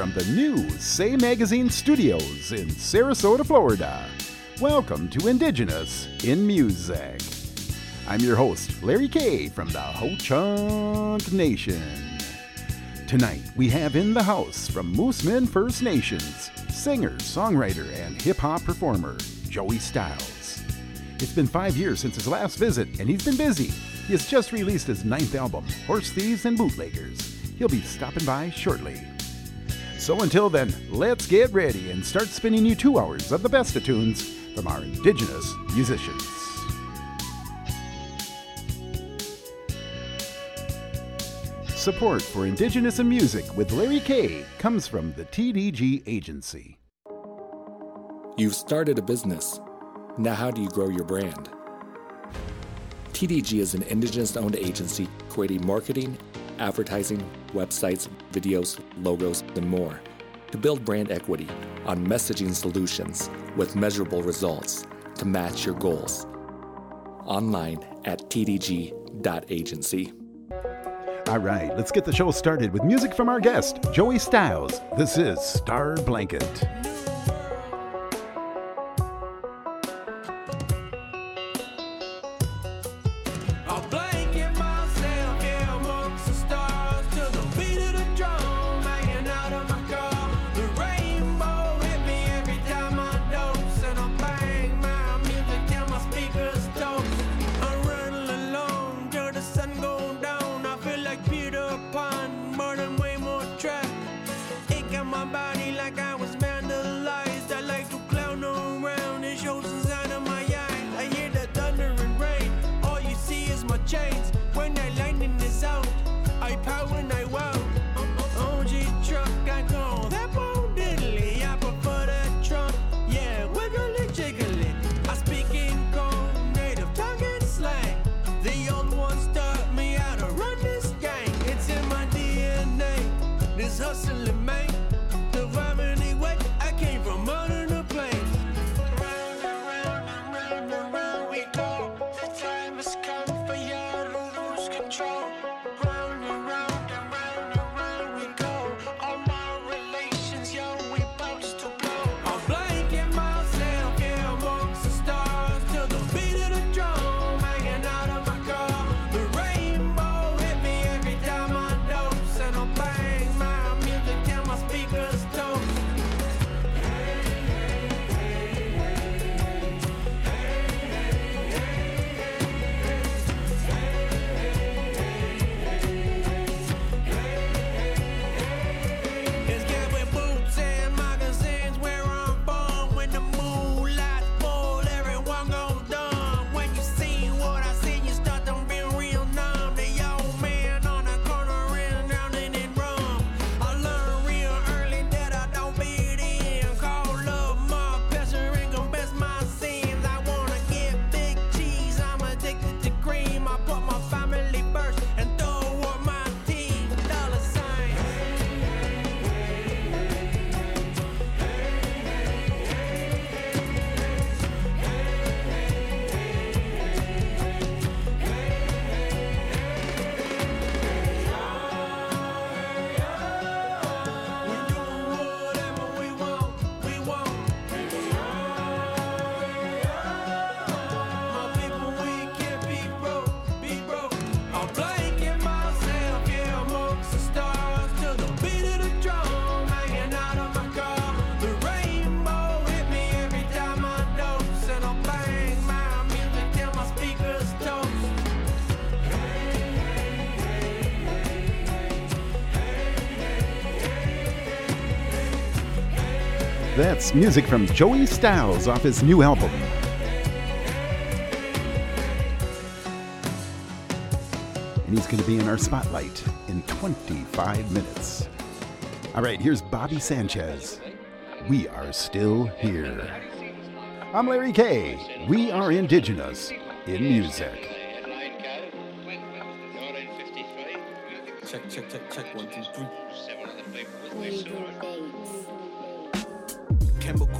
from the new Say Magazine studios in Sarasota, Florida. Welcome to Indigenous in Music. I'm your host, Larry K from the Ho Chunk Nation. Tonight, we have in the house from Moosemen First Nations, singer, songwriter, and hip hop performer, Joey Stylez. It's been five years since his last visit, and he's been busy. He has just released his ninth album, Horse Thieves and Bootleggers. He'll be stopping by shortly. So until then, let's get ready and start spinning you two hours of the best of tunes from our indigenous musicians. Support for Indigenous in Music with Larry K comes from the TDG Agency. You've started a business. Now, how do you grow your brand? TDG is an Indigenous owned agency creating marketing advertising, websites, videos, logos, and more to build brand equity on messaging solutions with measurable results to match your goals. Online at tdg.agency. All right, let's get the show started with music from our guest, Joey Stylez. This is Star Blanket. That's music from Joey Stylez off his new album. And he's going to be in our spotlight in 25 minutes. All right, here's Bobby Sanchez. We are still here. I'm Larry K. We are indigenous in music. Check, check, check, check. One, two, three.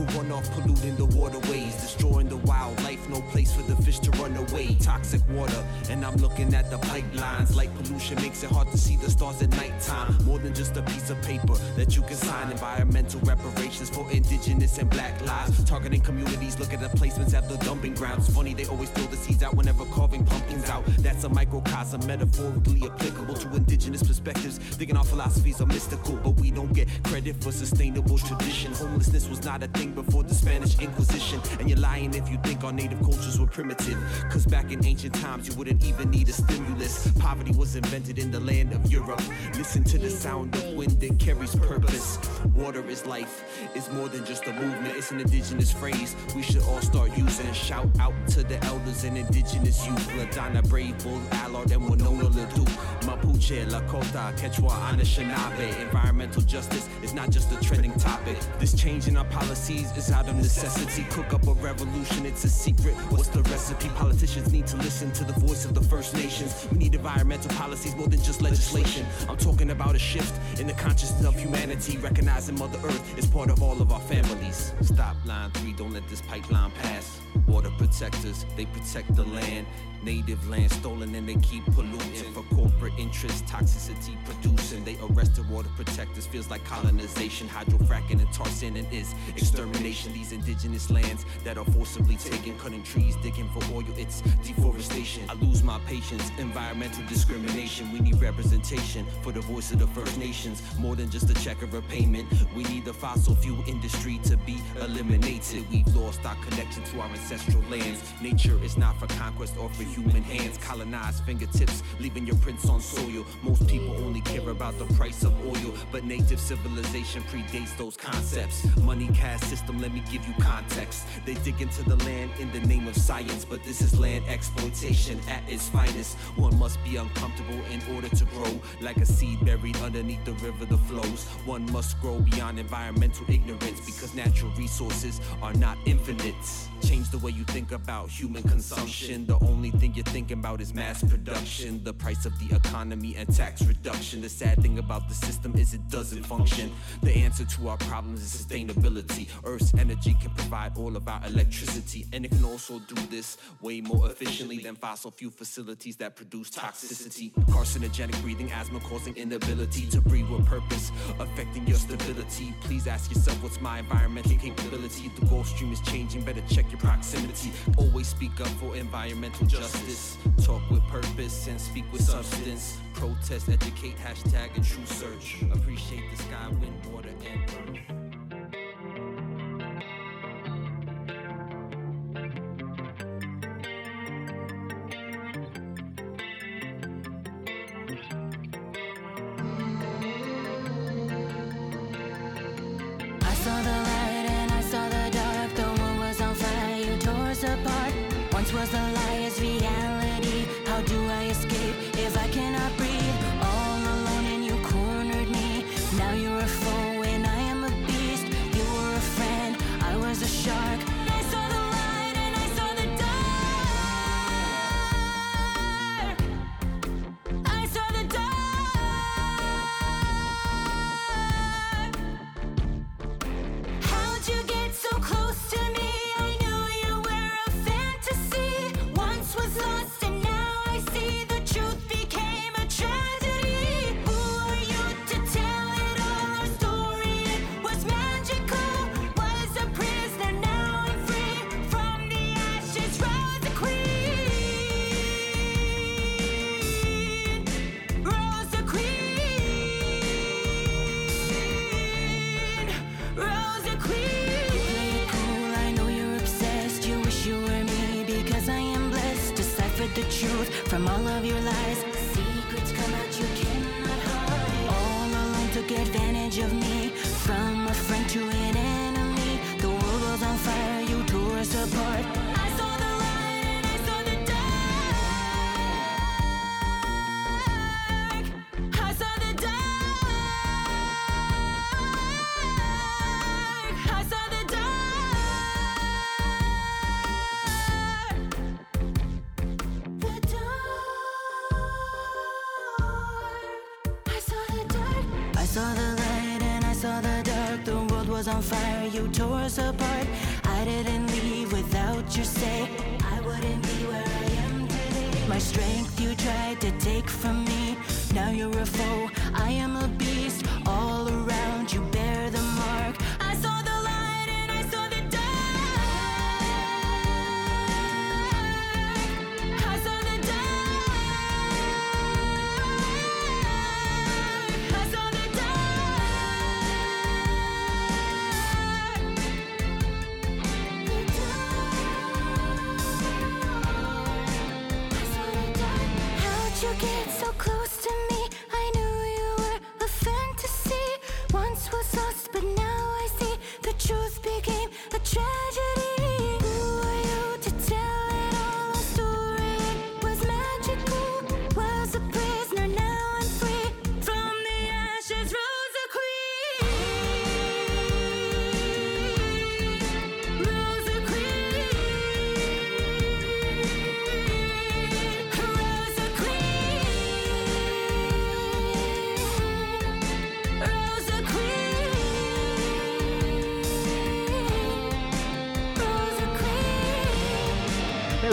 Chemical runoff polluting the waterways, destroying the wildlife, no place for the fish to run away. Toxic water, and I'm looking at the pipelines. Light pollution makes it hard to see the stars at nighttime. More than just a piece of paper that you can sign. Environmental reparations for indigenous and black lives. Targeting communities, look at the placements at the dumping grounds. Funny, they always throw the seeds out whenever carving pumpkins out. That's a microcosm, metaphorically applicable to indigenous perspectives. Thinking our philosophies are mystical, but we don't get credit for sustainable tradition. Homelessness was not a thing before the Spanish Inquisition. And you're lying if you think our native cultures were primitive. Cause back in ancient times, you wouldn't even need a stimulus. Poverty was invented in the land of Europe. Listen to the sound of wind that carries purpose. Water is life, it's more than just a movement, it's an indigenous phrase we should all start using. Shout out to the elders and indigenous youth. LaDonna Brave, Bull, Allard, and Winona LaDuke. Mapuche, Lakota, Quechua, Anishinaabe. Environmental justice is not just a trending topic. This change in our policies is out of necessity. Cook up a revolution, it's a secret. What's the recipe? Politicians need to listen to the voice of the First Nations. We need environmental policies more than just legislation. I'm talking about a shift in the consciousness of humanity, recognizing Mother Earth is part of all of our families. Stop line three, don't let this pipeline pass. Water protectors, they protect the land. Native land stolen and they keep polluting for corporate interests. Toxicity producing. They arrested water protectors. Feels like colonization. Hydrofracking and tar sanding is extermination. These indigenous lands that are forcibly taken, cutting trees, digging for oil. It's deforestation. I lose my patience. Environmental discrimination. We need representation for the voice of the First Nations. More than just a check of a payment. We need the fossil fuel industry to be eliminated. We've lost our connection to our ancestral lands. Nature is not for conquest or for human hands. Colonized fingertips, leaving your prints on soil. Most people only care about the price of oil, but native civilization predates those concepts. Money caste system, let me give you context. They dig into the land in the name of science, but this is land exploitation at its finest. One must be uncomfortable in order to grow, like a seed buried underneath the river that flows. One must grow beyond environmental ignorance because natural resources are not infinite. Change the way you think about human consumption. The only thing you're thinking about is mass production, the price of the economy, and tax reduction. The sad thing about the system is it doesn't function. The answer to our problems is sustainability. Earth's energy can provide all of our electricity, and it can also do this way more efficiently than fossil fuel facilities that produce toxicity. Carcinogenic breathing, asthma causing inability to breathe with purpose, affecting your stability. Please ask yourself, what's my environmental capability? The Gulf Stream is changing, better check your proximity. Always speak up for environmental justice. Talk with purpose and speak with substance. Protest, educate, hashtag, and true search. Appreciate the sky, wind, water, and earth.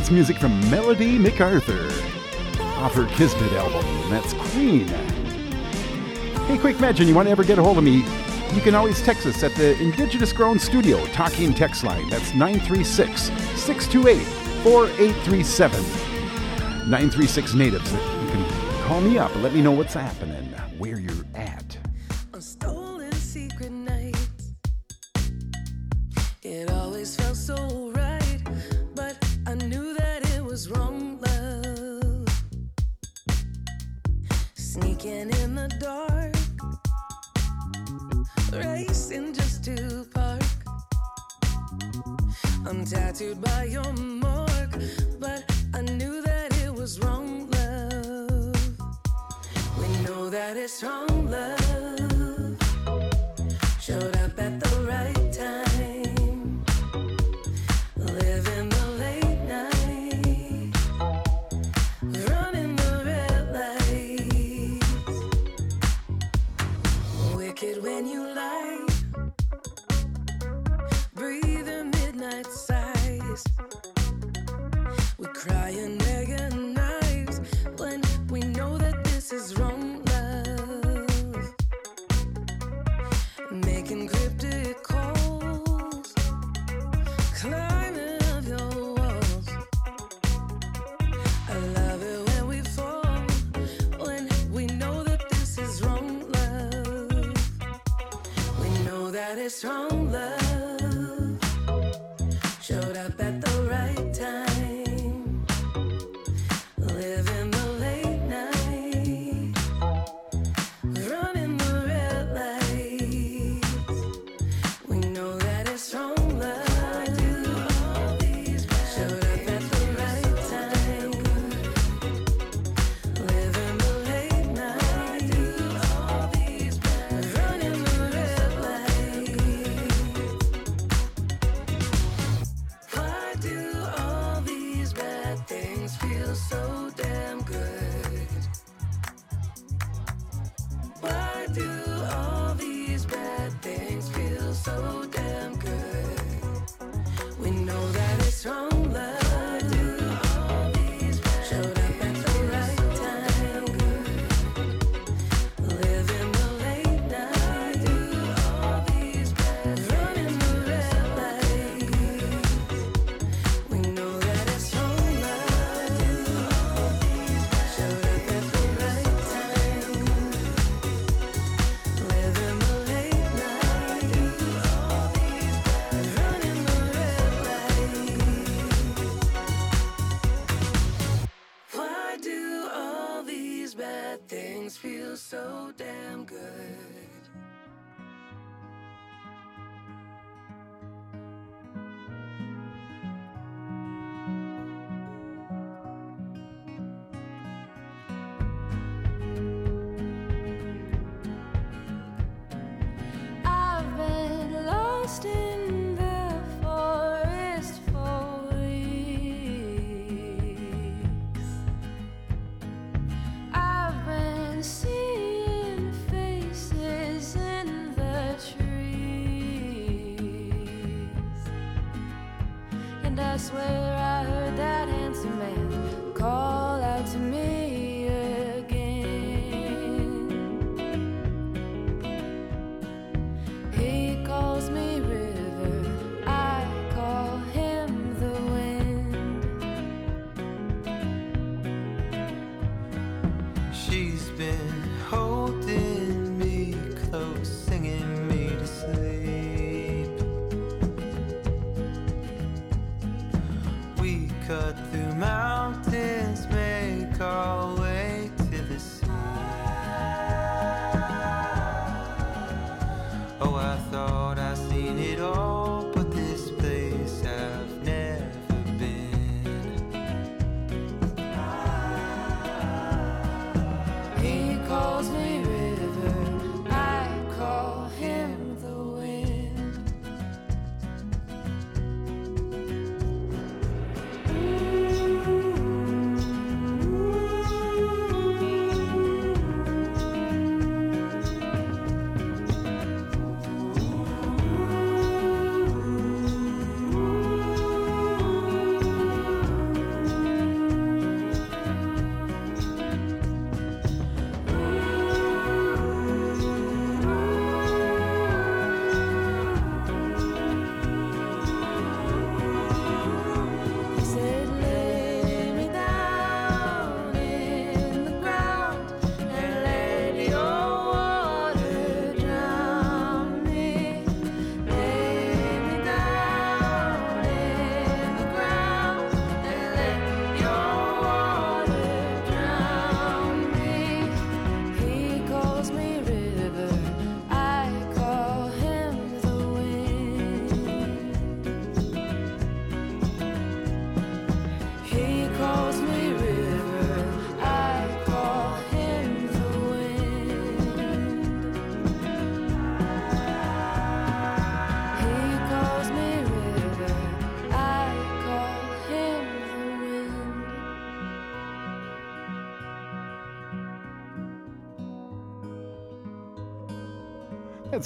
That's music from Melody McArthur off her Kismet album. That's Queen. Hey, quick mention, you want to ever get a hold of me, you can always text us at the Indigenous Grown Studio talking text line. That's 936 628 4837. 936 Natives. You can call me up and let me know what's happening, where you're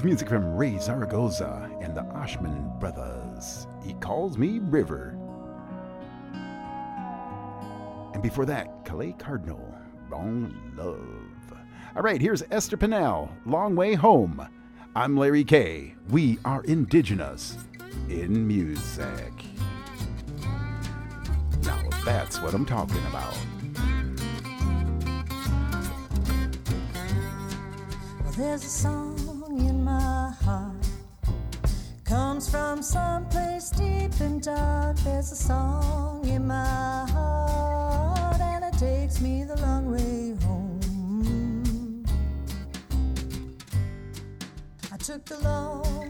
That's music from Raye Zaragoza and the Ashman Brothers. He calls me River. And before that, Celeigh Cardinal, Wrong Love. All right, here's Esther Pinnell, Long Way Home. I'm Larry K. We are indigenous in music. Now, that's what I'm talking about. There's a song and dark, there's a song in my heart, and it takes me the long way home. I took the long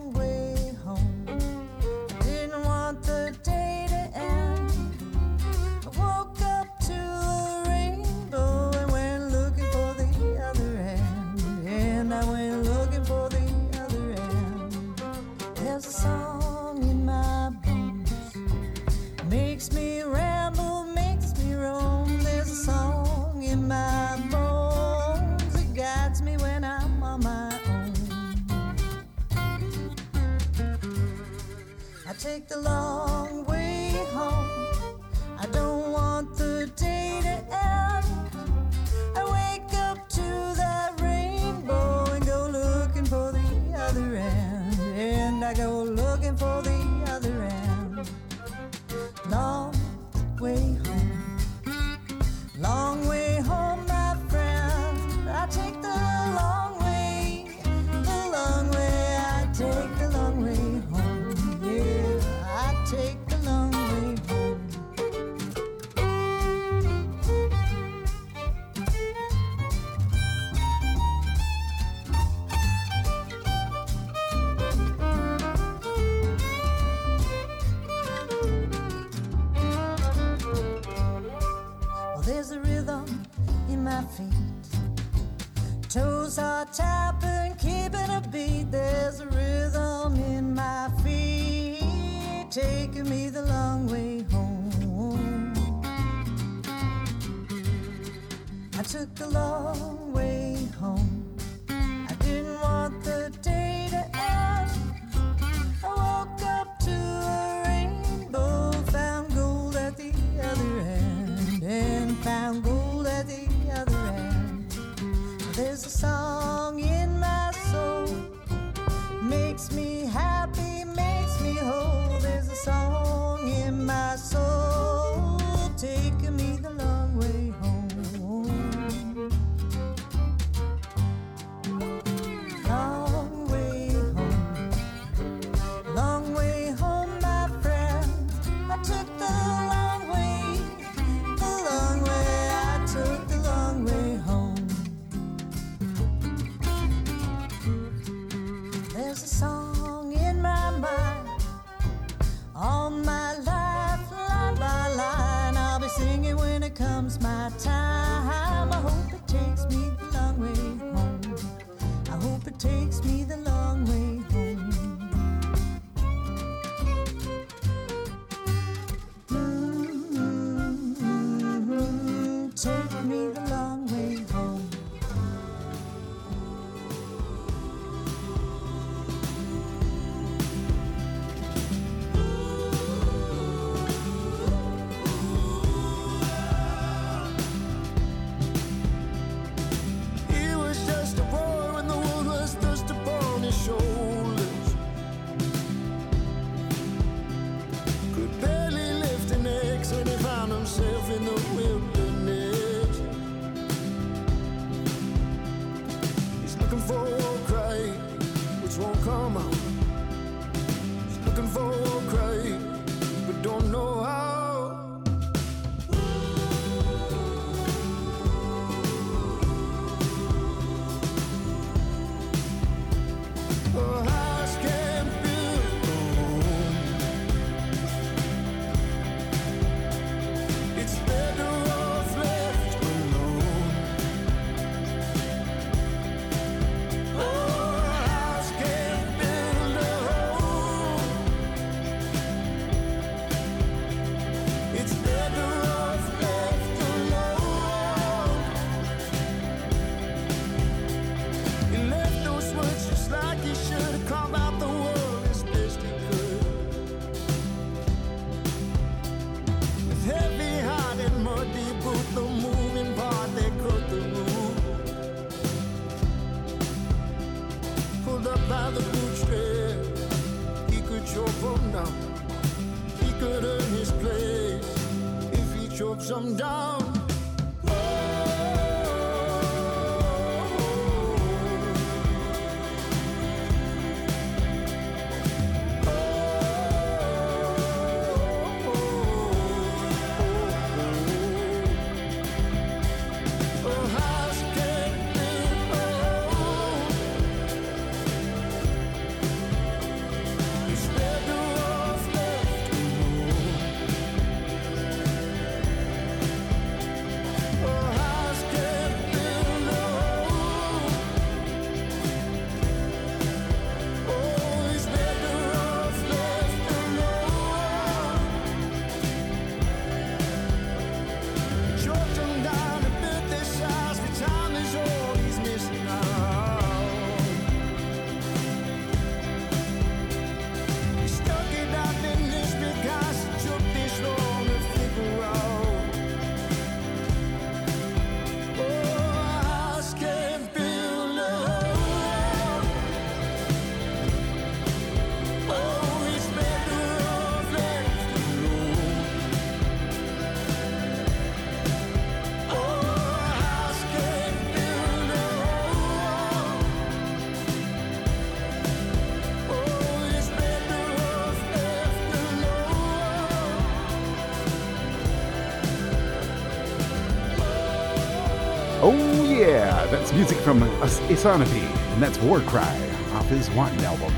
Music from Asanapi, and that's War Cry off his Wanton album.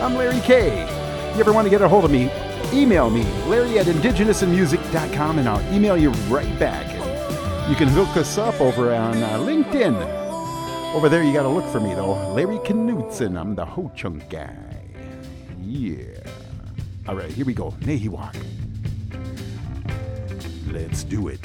I'm Larry K. If you ever want to get a hold of me, email me, larry at indigenousinmusic.com, and I'll email you right back. You can hook us up over on uh, LinkedIn. Over there, you got to look for me, though. Larry Knutson, I'm the Ho Chunk guy. Yeah. All right, here we go. Nahi Let's do it.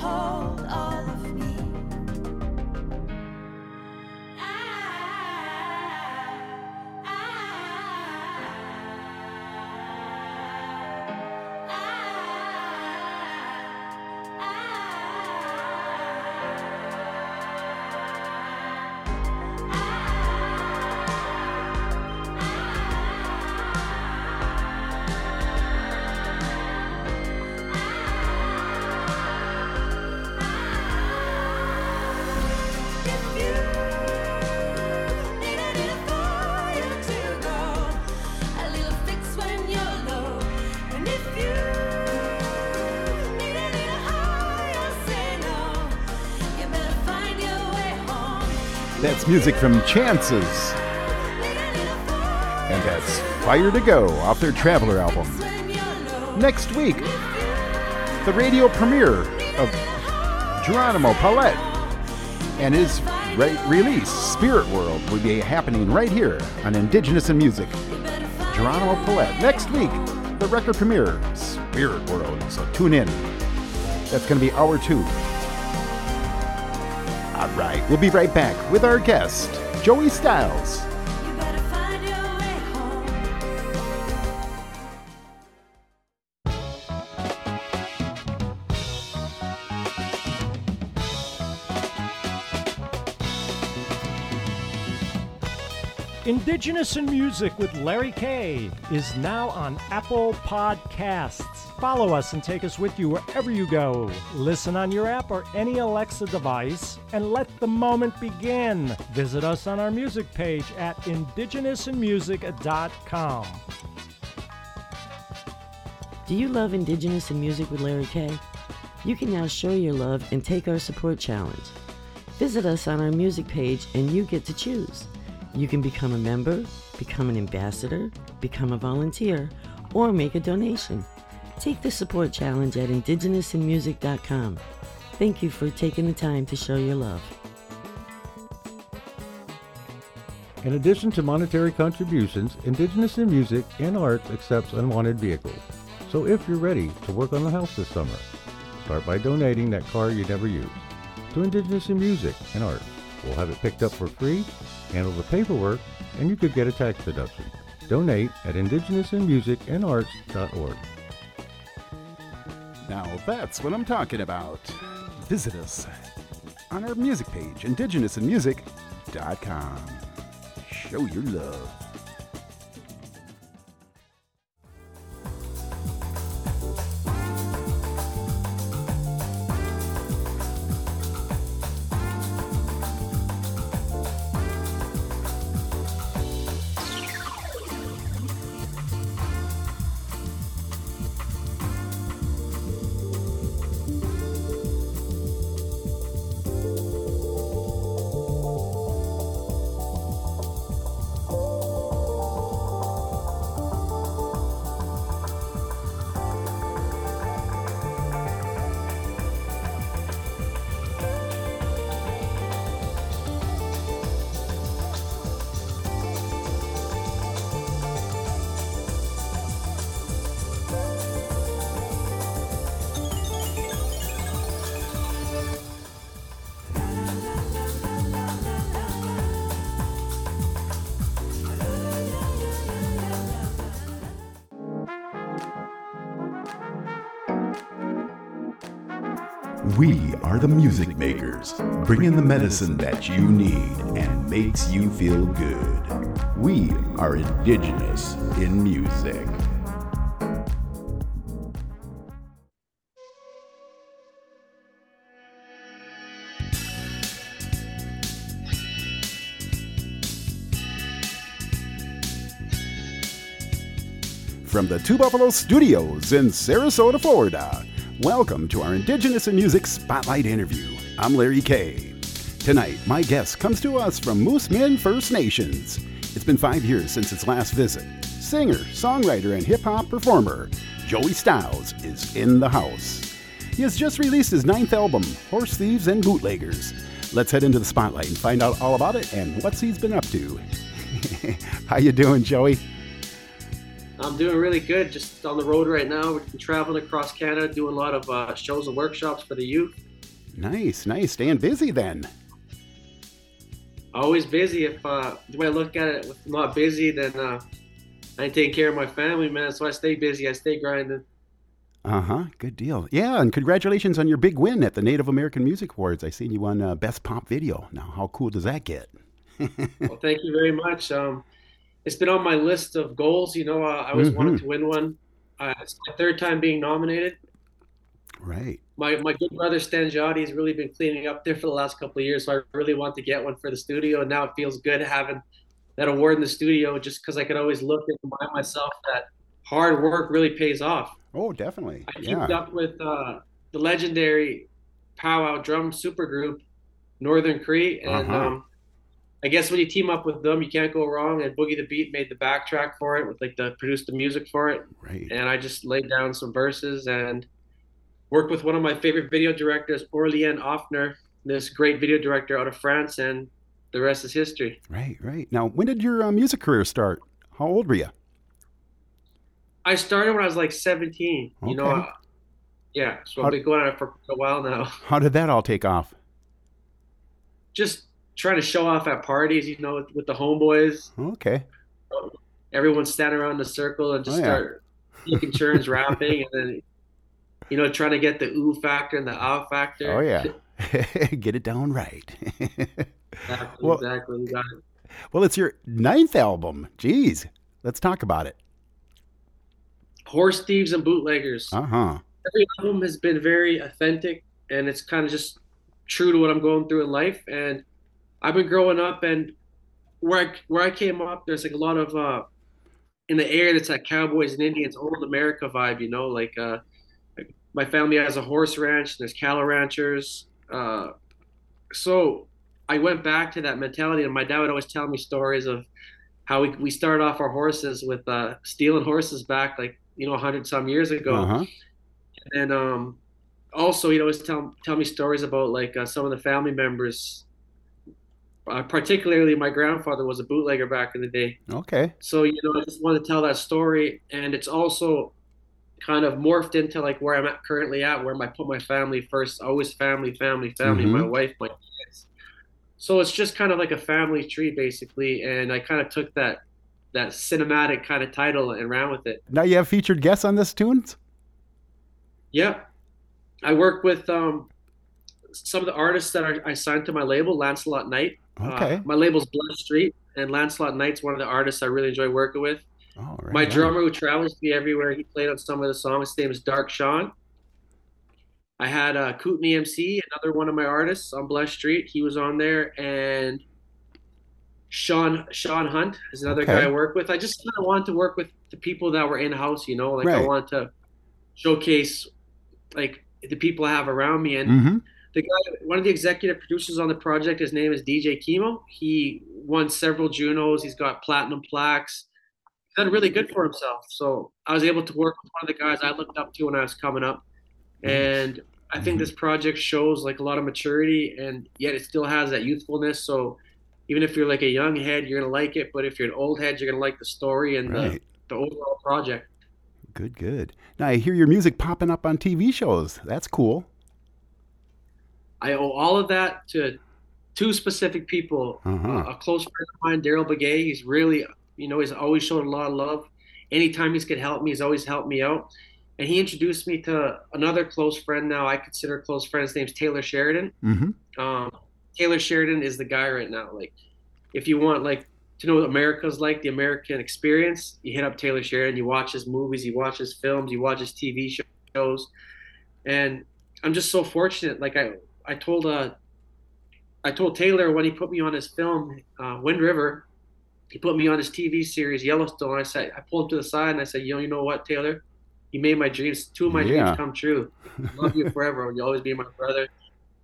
Hold all music from Chances. And that's Fire to Go off their Traveler album. Next week, the radio premiere of Geronimo Paulette and his re- release, Spirit World, will be happening right here on Indigenous in Music. Geronimo Paulette. Next week, the record premiere, Spirit World. So tune in. That's going to be hour two. All right, we'll be right back with our guest, Joey Stylez. Indigenous in Music with Larry K is now on Apple Podcasts. Follow us and take us with you wherever you go. Listen on your app or any Alexa device and let the moment begin. Visit us on our music page at indigenousinmusic.com. Do you love Indigenous in Music with Larry K? You can now show your love and take our support challenge. Visit us on our music page and you get to choose. You can become a member, become an ambassador, become a volunteer, or make a donation. Take the support challenge at indigenousinmusic.com. Thank you for taking the time to show your love. In addition to monetary contributions, Indigenous in Music and Arts accepts unwanted vehicles. So if you're ready to work on the house this summer, start by donating that car you never use to Indigenous in Music and Arts. We'll have it picked up for free, handle the paperwork, and you could get a tax deduction. Donate at indigenousinmusicandarts.org. Now that's what I'm talking about. Visit us on our music page, indigenousinmusic.com. Show your love. We are the music makers, bringing the medicine that you need and makes you feel good. We are indigenous in music. From the Two Buffalo Studios in Sarasota, Florida, welcome to our Indigenous in Music Spotlight interview. I'm Larry K. Tonight, my guest comes to us from Moose Moosemen First Nations. It's been five years since its last visit. Singer, songwriter, and hip hop performer, Joey Stylez is in the house. He has just released his ninth album, Horse Thieves and Bootleggers. Let's head into the spotlight and find out all about it and what he's been up to. How you doing, Joey? I'm doing really good. Just on the road right now. We're traveling across Canada, doing a lot of uh, shows and workshops for the youth. Nice, nice. Staying busy then. Always busy. If uh, the way I look at it, if I'm not busy, then uh, I ain't taking care of my family, man. So I stay busy. I stay grinding. Uh huh. Good deal. Yeah, and congratulations on your big win at the Native American Music Awards. I seen you won uh, Best Pop Video. Now, how cool does that get? well, thank you very much. Um, it's been on my list of goals. You know, uh, I always wanted Mhm. to win one. Uh, it's my third time being nominated. Right. My my good brother Sten Joddi has really been cleaning up there for the last couple of years, so I really want to get one for the studio. And now it feels good having that award in the studio, just because I could always look and remind myself that hard work really pays off. Oh, definitely. I Yeah. teamed up with uh, the legendary powwow drum supergroup Northern Cree, and Uh-huh. um, I guess when you team up with them, you can't go wrong. And Boogey the Beat made the backtrack for it, with like the produced the music for it. Right. And I just laid down some verses and worked with one of my favorite video directors, Orlien Offner, this great video director out of France, and the rest is history. Right, right. Now, when did your uh, music career start? How old were you? I started when I was like 17. You know, Okay. uh, yeah. So I've been going on it for a while now. How did that all take off? just trying to show off at parties, you know, with, with the homeboys. Okay. Everyone stand around the circle and just Oh, yeah. start taking turns rapping, and then you know, trying to get the ooh factor and the ah factor. Oh, yeah. Get it down right. exactly, Well- exactly. It. well, it's your ninth album. Jeez. Let's talk about it. Horse thieves and bootleggers. Uh huh. Every album has been very authentic, and it's kind of just true to what I'm going through in life. And I've been growing up, and where I, where I came up, there's like a lot of uh, in the air that's like cowboys and Indians, old America vibe. You know, like uh, like my family has a horse ranch. There's cattle ranchers. Uh, so I went back to that mentality, and my dad would always tell me stories of how we, we started off our horses with uh, stealing horses back like you know a hundred some years ago. Uh huh. And um, also, he'd always tell tell me stories about like uh, some of the family members. Uh, particularly, my grandfather was a bootlegger back in the day. Okay. So you know, I just wanted to tell that story, and it's also kind of morphed into like where I'm at currently at, where I put my family first. Always family, family, family. My Mhm. wife, my kids. So it's just kind of like a family tree, basically, and I kind of took that that cinematic kind of title and ran with it. Now you have featured guests on this tunes? Yeah, I work with um, some of the artists that are, I signed to my label, Lancelot Knight. Okay. Uh, my label's Blood Street, and Lancelot Knight's one of the artists I really enjoy working with. Oh, right my on. drummer who travels with me everywhere, he played on some of the songs. His name is Dark Sean. I had uh, Kootenai MC, another one of my artists on Blush Street. He was on there, and Sean Sean Hunt is another Okay. guy I work with. I just kind of wanted to work with the people that were in house, you know, like I Right. want to showcase like the people I have around me. And Mm-hmm. The guy, one of the executive producers on the project, his name is DJ Chemo. He won several Junos. He's got platinum plaques. He's done really good for himself. So I was able to work with one of the guys I looked up to when I was coming up, and I think mm-hmm. this project shows like a lot of maturity, and yet it still has that youthfulness. So even if you're like a young head, you're gonna like it. But if you're an old head, you're gonna like the story and Right. the, the overall project. Good, good. Now I hear your music popping up on TV shows. That's cool. I owe all of that to two specific people. Uh-huh. a close friend of mine, Daryl Begay. He's really, you know, he's always shown a lot of love. Anytime he's could help me, he's always helped me out. And he introduced me to another close friend now. I consider a close friend. His name's Taylor Sheridan. Mm-hmm. Um, Taylor Sheridan is the guy right now. Like, if you want like to know what America's like, the American experience, you hit up Taylor Sheridan. You watch his movies, you watch his films, you watch his TV shows, and I'm just so fortunate. Like I, I told uh, I told Taylor when he put me on his film, uh, Wind River, he put me on his TV series Yellowstone. I said, I pulled him to the side and I said, you know, you know what, Taylor, you made my dreams, two of my Yeah. dreams come true. I Love you forever. You'll always be my brother.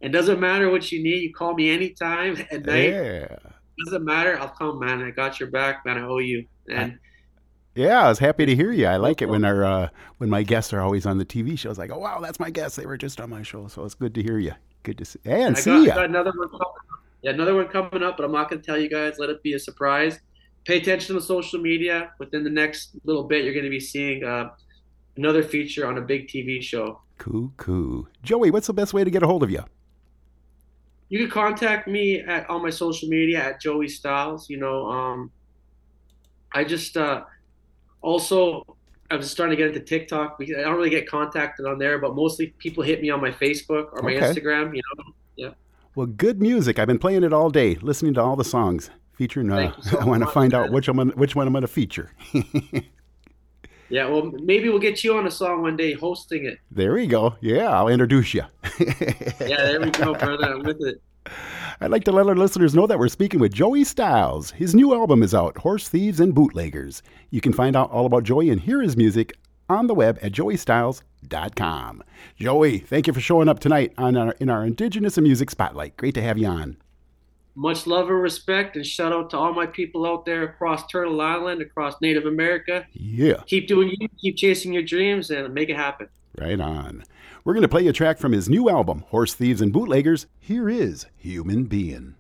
And doesn't matter what you need. You call me anytime at night. Yeah. Doesn't matter. I'll come, man. I got your back, man. I owe you. And Yeah, I was happy to hear you. I like it when our uh, when my guests are always on the TV shows. I go, wow, that's my guest. They were just on my show, so it's good to hear you. Good to see and I see got, you. I got another one coming up. Yeah, another one coming up, but I'm not going to tell you guys. Let it be a surprise. Pay attention to the social media. Within the next little bit, you're going to be seeing uh, another feature on a big TV show. Cool, cool. Joey, what's the best way to get a hold of you? You can contact me at on my social media at Joey Stylez. You know, um, I just uh, also I was starting to get into TikTok. I don't really get contacted on there, but mostly people hit me on my Facebook or my Okay. Instagram. You know, yeah. Well, good music. I've been playing it all day, listening to all the songs featuring. Uh, so I want to find out which one which one I'm going to feature. Yeah, well, maybe we'll get you on a song one day hosting it. there we go. Yeah, I'll introduce you. Yeah, there we go, brother. I'm with it. I'd like to let our listeners know that we're speaking with Joey Stylez. His new album is out, Horse Thieves and Bootleggers. You can find out all about Joey and hear his music on the web at joeystylez.com. Joey, thank you for showing up tonight on our, in our Indigenous and Music Spotlight. Great to have you on. Much love and respect, and shout out to all my people out there across Turtle Island, across Native America. Yeah, Keep doing you, keep chasing your dreams, and make it happen. right on. We're going to play a track from his new album, Horse Thieves and Bootleggers. Here is Human Being.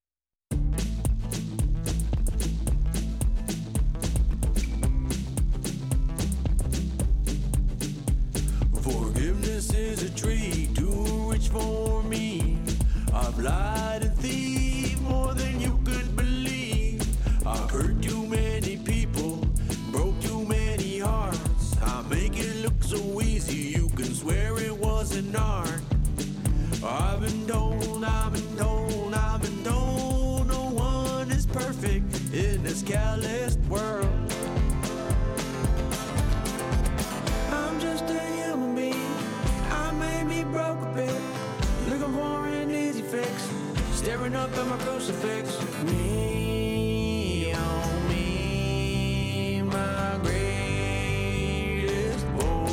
Up at my crucifix. Me, oh me, my greatest woe.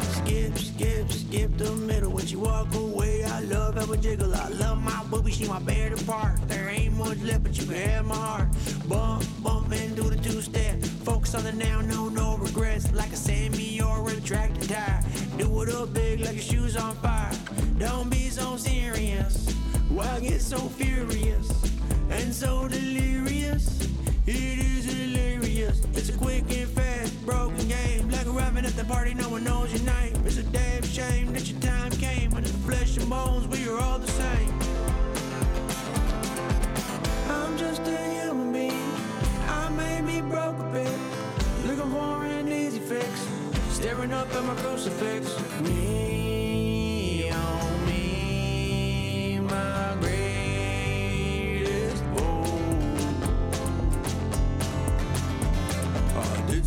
Skip, skip, skip the middle when she walk away. I love how we jiggle. I love my booby, she my bear apart. There ain't much left, but you can have my heart. Bump, bump and do the two step. Focus on the now, no, no regrets. Like a semi or a tractor tire. Do it up big like your shoes on fire. Don't be so serious. Why get so furious and so delirious? It is hilarious. It's a quick and fast, broken game. Like arriving at the party, no one knows your name. It's a damn shame that your time came. When it's flesh and bones, we are all the same. I'm just a human being. I may be broke a bit, looking for an easy fix. Staring up at my crucifix. Me,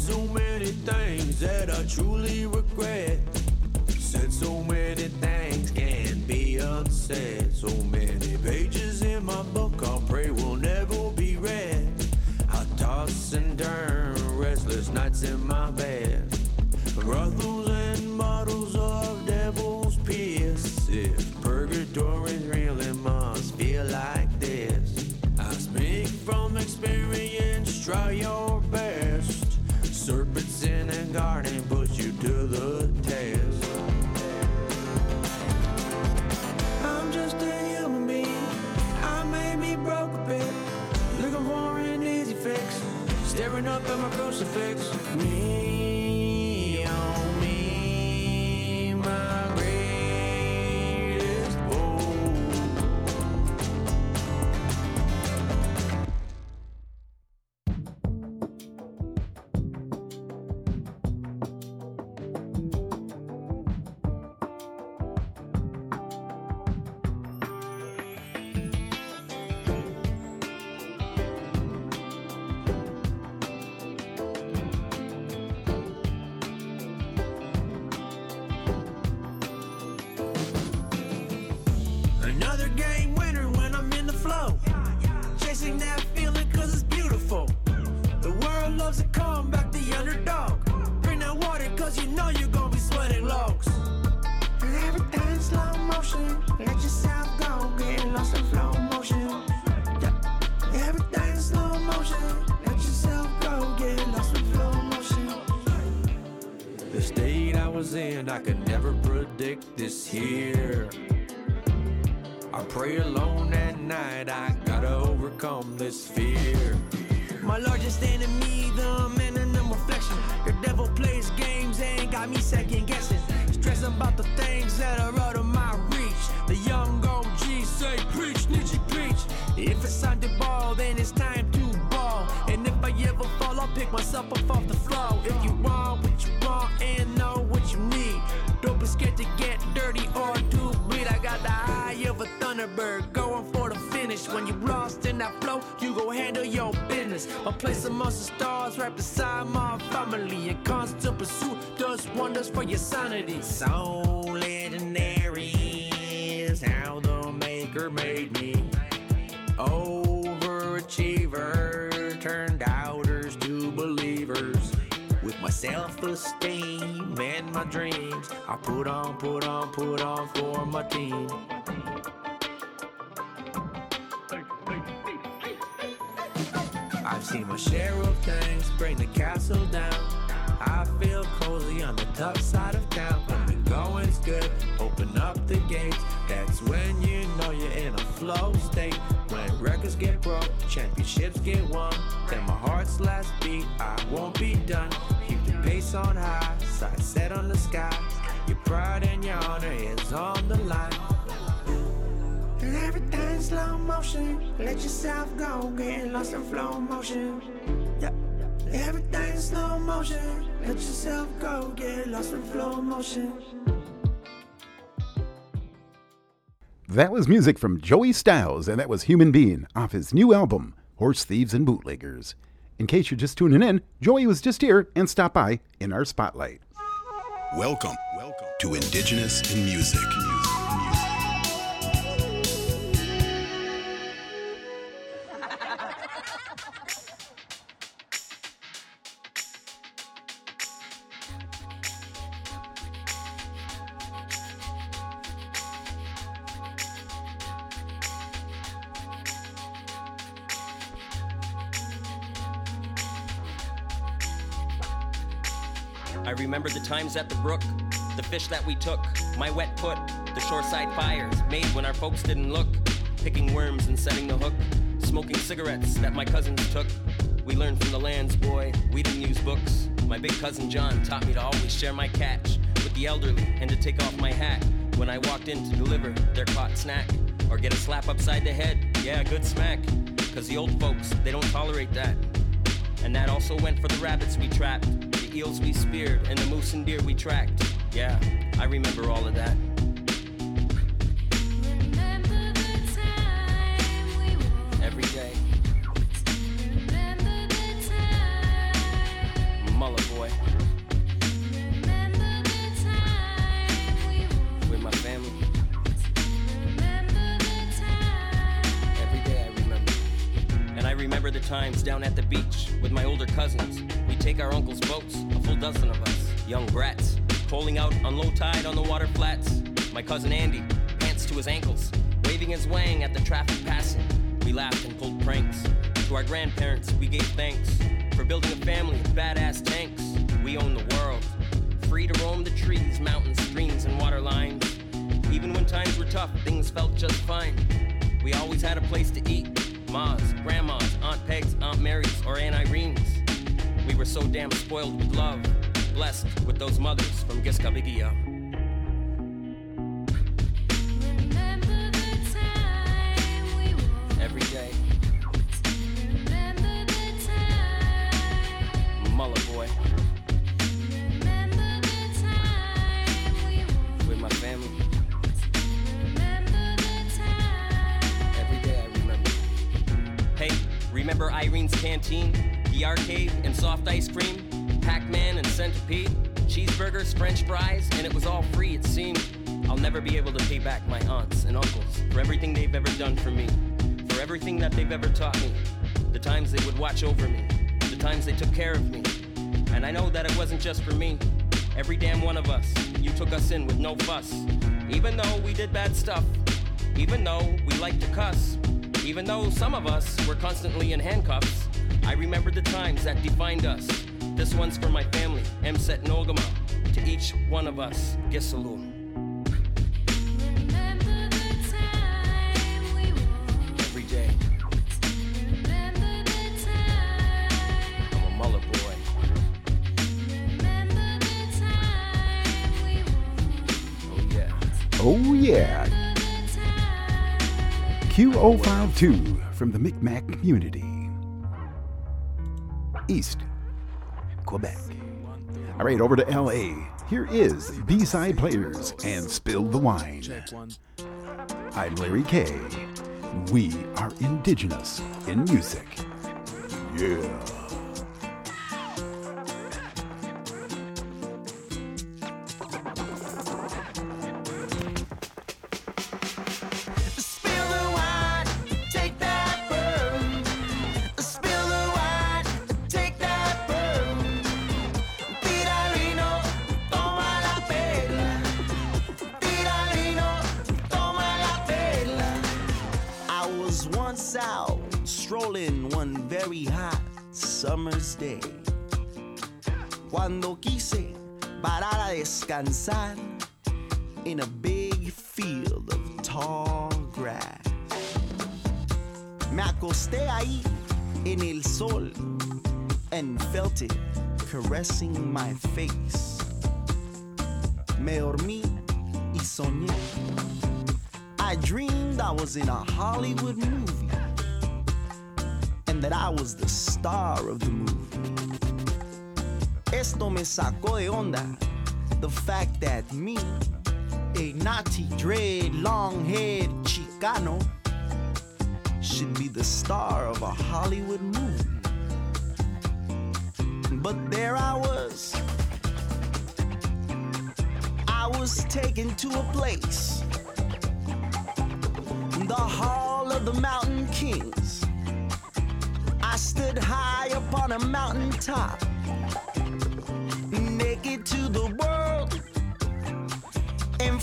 so many things that I truly regret. Said so many things can't be unsaid. So many pages in my book I pray will never be read. I toss and turn, restless nights in my bed. Brothels Staring up at my crucifix. Me, I could never predict this here. I pray alone at night, I gotta overcome this fear. My largest enemy, the man in the reflection. The devil plays games and got me second guessing. Stressing about the things that are out of my reach. The young OG say, preach, Nietzsche, preach. If it's time to ball, then it's time to ball. And if I ever fall, I'll pick myself up off the that flow, you go handle your business. A place amongst the stars, right beside my family. A constant pursuit does wonders for your sanity. So legendary is how the maker made me. Overachiever turned doubters to believers. With my self-esteem and my dreams, I put on, put on, put on for my team. I've seen my share of things bring the castle down. I feel cozy on the tough side of town. When the going's good, open up the gates. That's when you know you're in a flow state. When records get broke, championships get won. Then my heart's last beat, I won't be done. Keep the pace on high, sight set on the sky. Your pride and your honor is on the line. And everything's slow motion. Let yourself go, get lost in flow motion. Yeah. Everything's slow motion. Let yourself go, get lost in flow motion. That was music from Joey Stylez, and that was Human Being off his new album, Horse Thieves and Bootleggers. In case you're just tuning in, Joey was just here and stopped by in our spotlight. Welcome, welcome to Indigenous in Music. Times at the brook, the fish that we took, my wet foot, the shoreside fires made when our folks didn't look, picking worms and setting the hook, smoking cigarettes that my cousins took. We learned from the lands, boy, we didn't use books. My big cousin John taught me to always share my catch with the elderly and to take off my hat when I walked in to deliver their caught snack or get a slap upside the head. Yeah, good smack. Cause the old folks, they don't tolerate that. And that also went for the rabbits we trapped, eels we speared, and the moose and deer we tracked. Yeah, I remember all of that. Every day. Muller boy. With my family. Every day I remember. And I remember the times down at the beach with my older cousins. Take our uncle's boats, a full dozen of us, young brats, poling out on low tide on the water flats. My cousin Andy, pants to his ankles, waving his wang at the traffic passing. We laughed and pulled pranks. To our grandparents, we gave thanks for building a family of badass tanks. We own the world, free to roam the trees, mountains, streams, and water lines. Even when times were tough, things felt just fine. We always had a place to eat. Ma's, Grandma's, Aunt Peg's, Aunt Mary's, or Aunt Irene's. We were so damn spoiled with love, blessed with those mothers from Gesgapegiag. In with no fuss. Even though we did bad stuff, even though we liked to cuss, even though some of us were constantly in handcuffs, I remember the times that defined us. This one's for my family, Mset and Ogama, To each one of us, get Q052 from the Micmac community. East, Quebec. All right, over to LA. Here is B Side Players and Spill the Wine. I'm Larry K. We are indigenous in music. Yeah. Descansar in a big field of tall grass. Me acosté ahí en el sol and felt it caressing my face. Me dormí y soñé. I dreamed I was in a Hollywood movie and that I was the star of the movie. Esto me sacó de onda. The fact that me, a naughty, dread, long haired Chicano, should be the star of a Hollywood movie. But there I was. I was taken to a place the Hall of the Mountain Kings. I stood high upon a mountain top, naked to the world.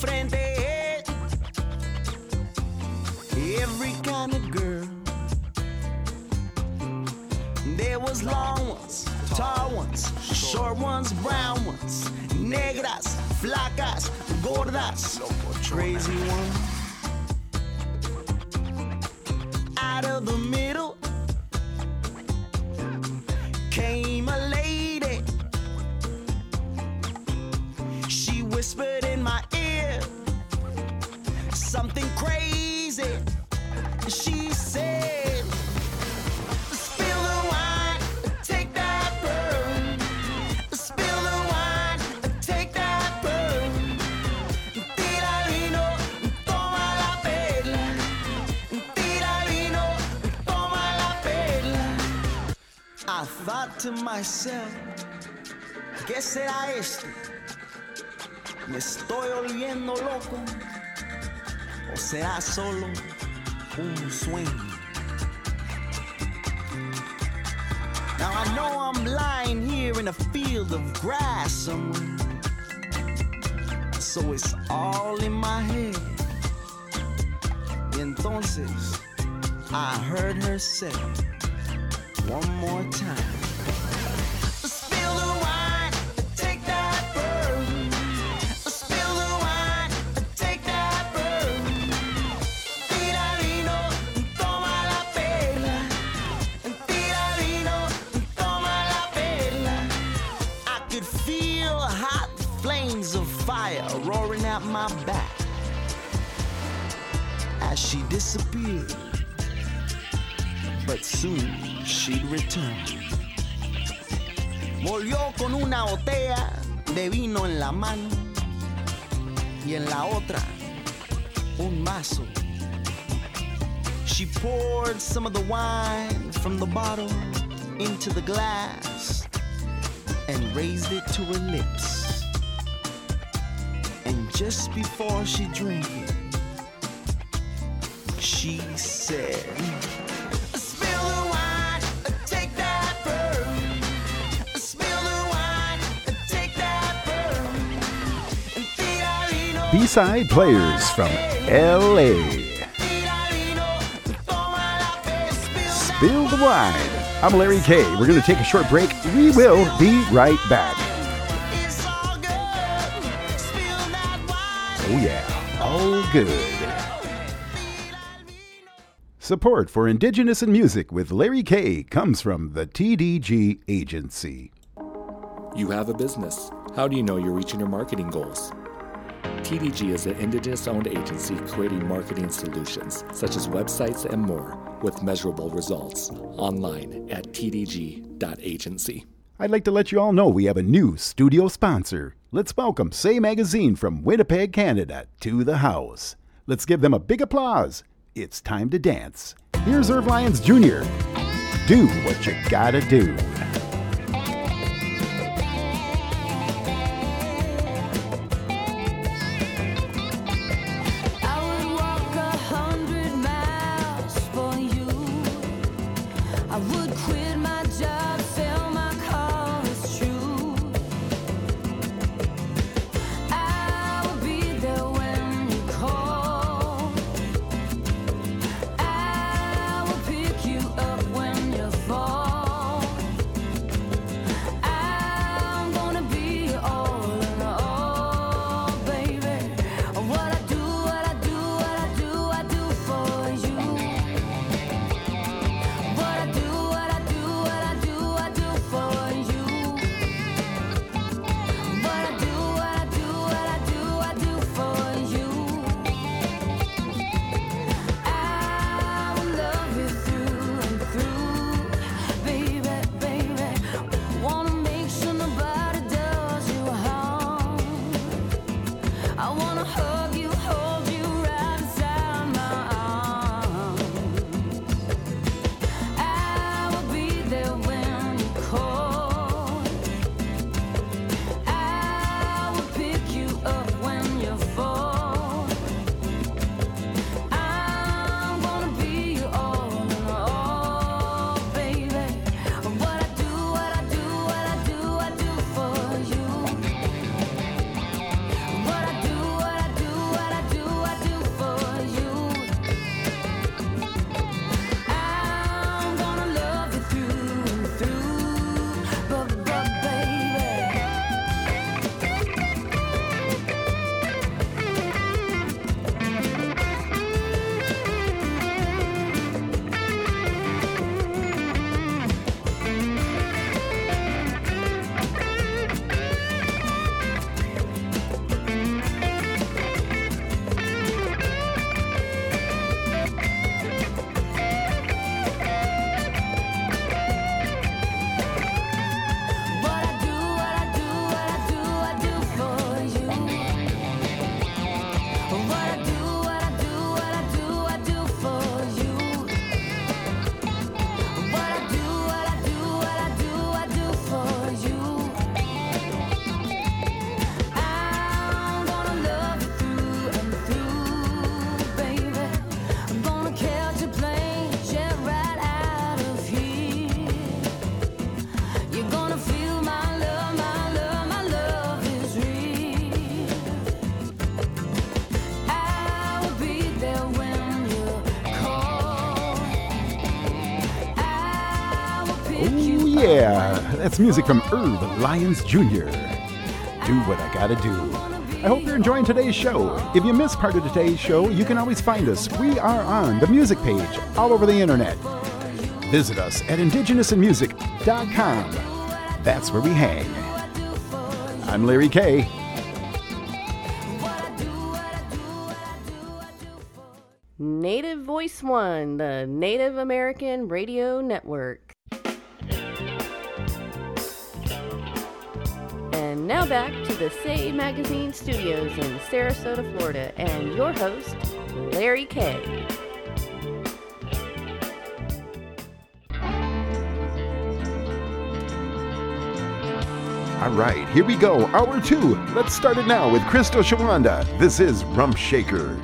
Enfrente eh? every kind of girl. There was long ones, tall ones, short ones, brown ones, negras, flacas, gordas, crazy ones. out of the middle myself, ¿qué será esto? ¿Me estoy oliendo loco? ¿O será solo un sueño? Now I know I'm lying here in a field of grass somewhere. So it's all in my head. Y entonces I heard her say one more time. My back as she disappeared. But soon she'd return. Volvió con una botella de vino en la mano y en la otra un vaso. She poured some of the wine from the bottle into the glass and raised it to her lips. Just before she drank it, she said, Spill the wine, take that burn. Spill the wine, take that burn. B side players from LA. Spill the wine. I'm Larry K. We're going to take a short break. We will be right back. Oh, yeah, all good. Support for Indigenous in Music with Larry K comes from the TDG Agency. You have a business. How do you know you're reaching your marketing goals? TDG is an Indigenous owned agency creating marketing solutions such as websites and more with measurable results online at tdg.agency. I'd like to let you all know we have a new studio sponsor. Let's welcome Say Magazine from Winnipeg, Canada to the house. Let's give them a big applause. It's time to dance. Here's Irv Lyons Jr. Do what you gotta do. That's music from Irv Lyons Jr. Do what I gotta do. I hope you're enjoying today's show. If you missed part of today's show, you can always find us. We are on the music page all over the internet. Visit us at indigenousinmusic.com. That's where we hang. I'm Larry K. Native Voice One, the Native American Radio Network. And now back to the Say Magazine studios in Sarasota, Florida, and your host, Larry K. All right, here we go. Hour two. Let's start it now with Crystal Shawanda. This is Rump Shaker.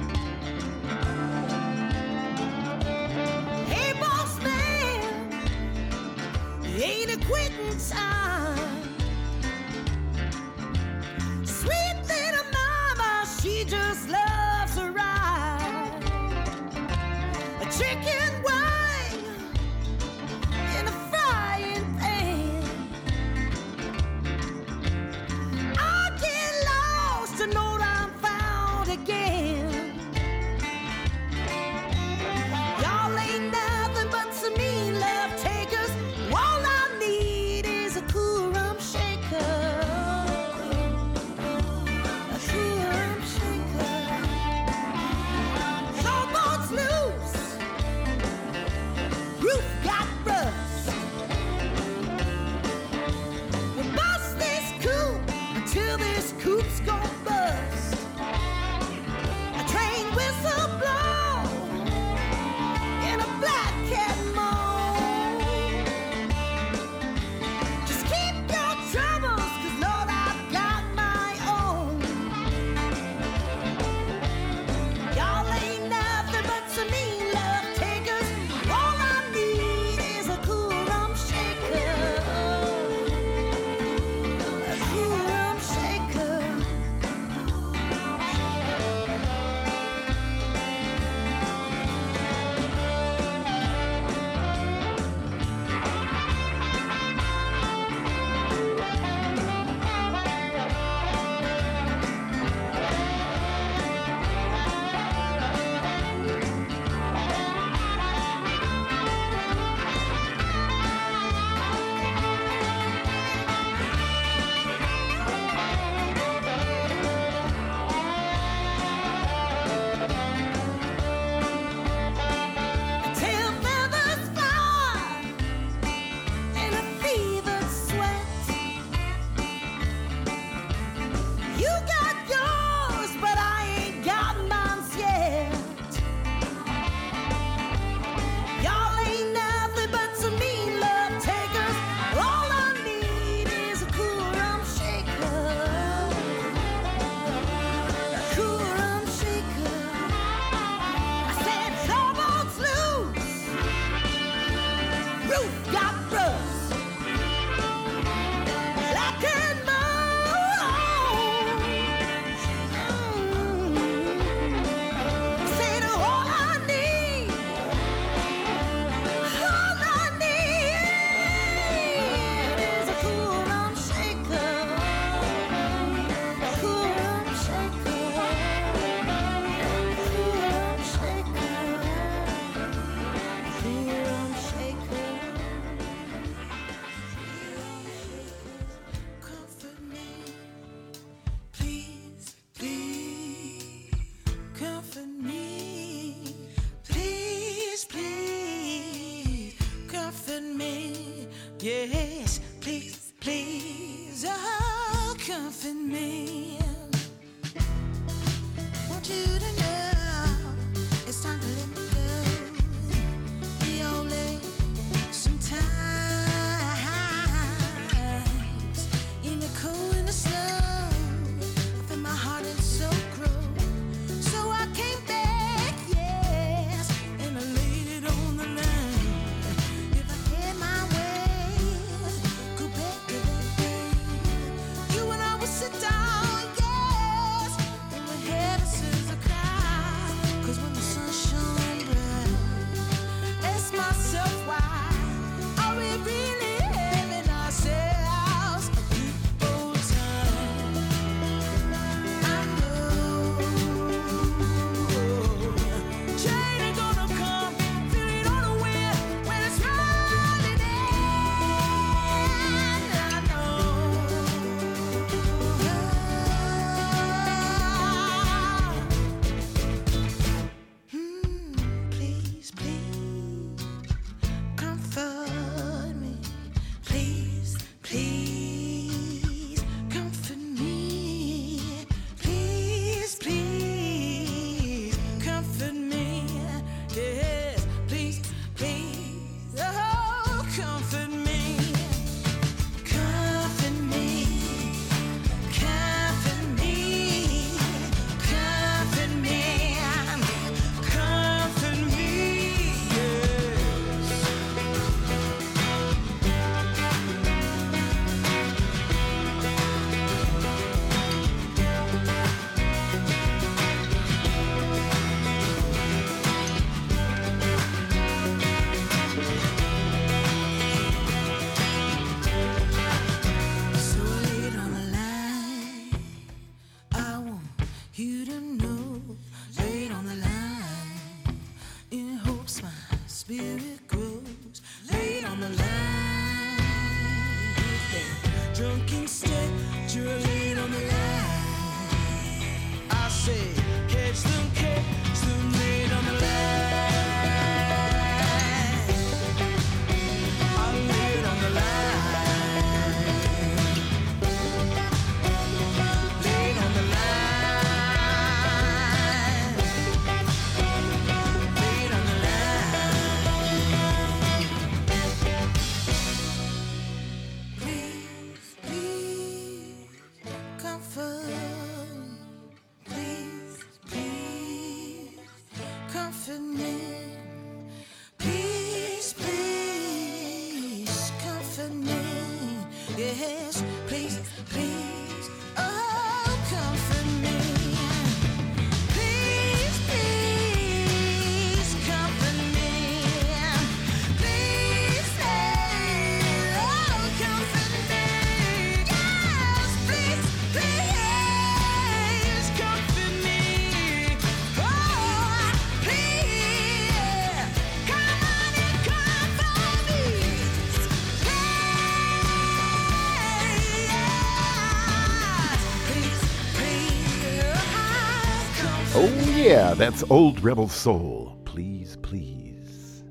Oh, yeah, that's Old Rebel Soul. Please, please.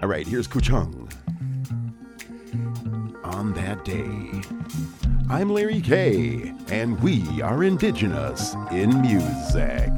All right, here's Kuchung. On that day, I'm Larry K, and we are indigenous in music.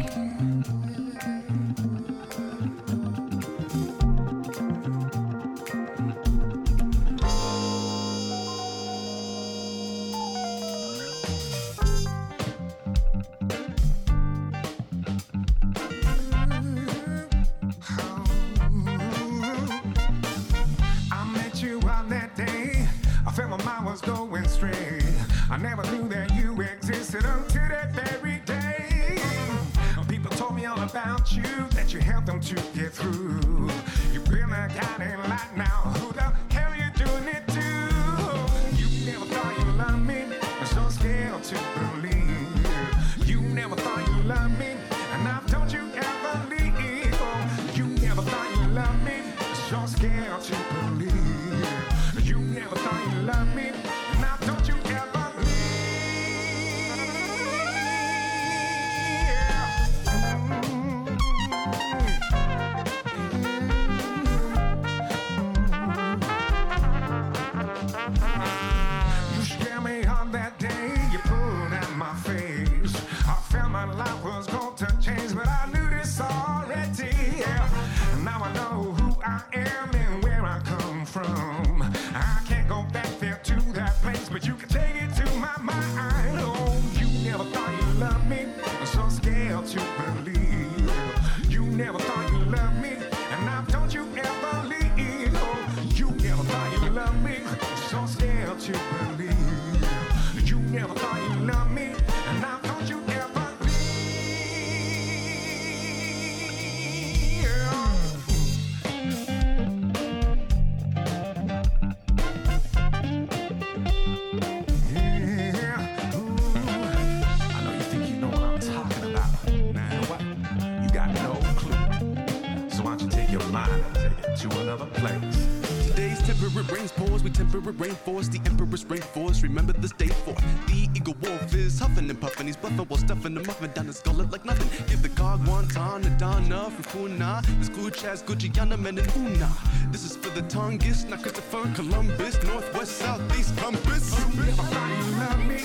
fresh ass Gucci on and Una. This is for the Tongues, not Christopher Columbus. Northwest, southeast, compass. Everybody love me.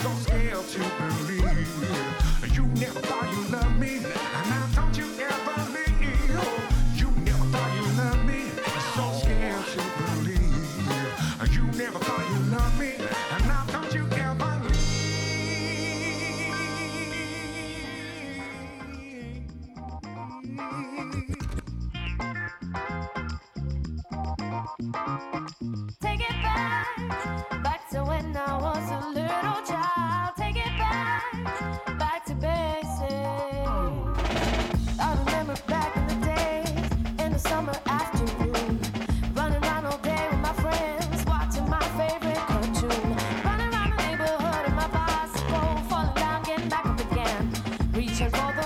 So Chicos.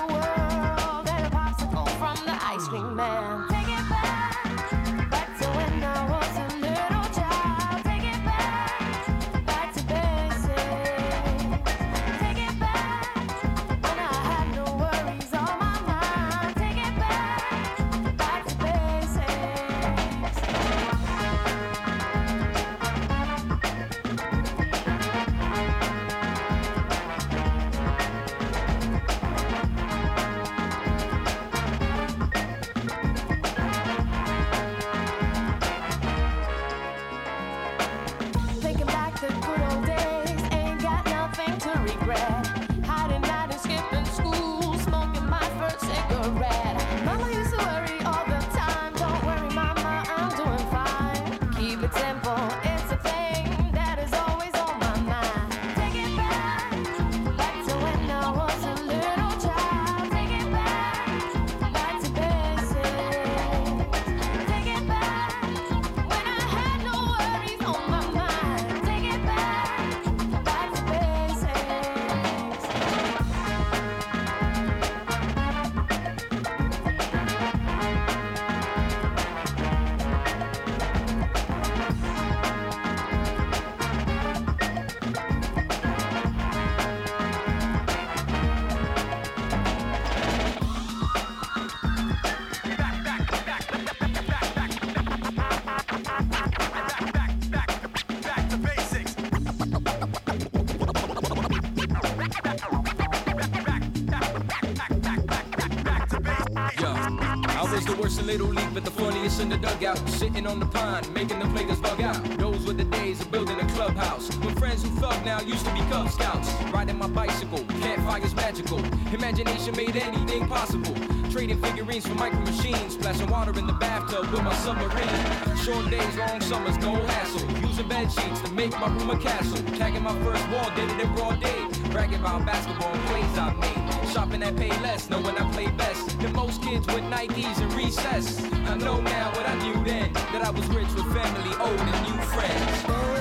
Sitting on the pond, making the players bug out. Those were the days of building a clubhouse. When friends who thug now used to be Cub Scouts. Riding my bicycle, campfires magical. Imagination made anything possible. Trading figurines for micro machines. Splashing water in the bathtub with my submarine. Short days, long summers, no hassle. Using bed sheets to make my room a castle. Tagging my first wall, did it in broad day. Bragging about basketball plays I made. Shopping at Payless, knowing I play best. Than most kids with Nikes and recess. I know now what I knew then. That I was rich with family, old and new friends.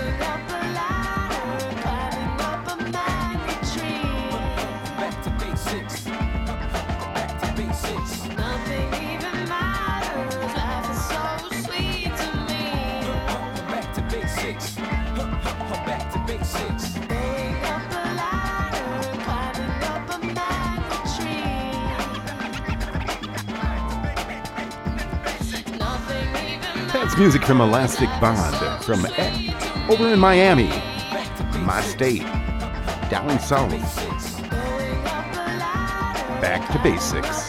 Music from Elastic Bond from Ed over in Miami, my state, down south. Back to basics.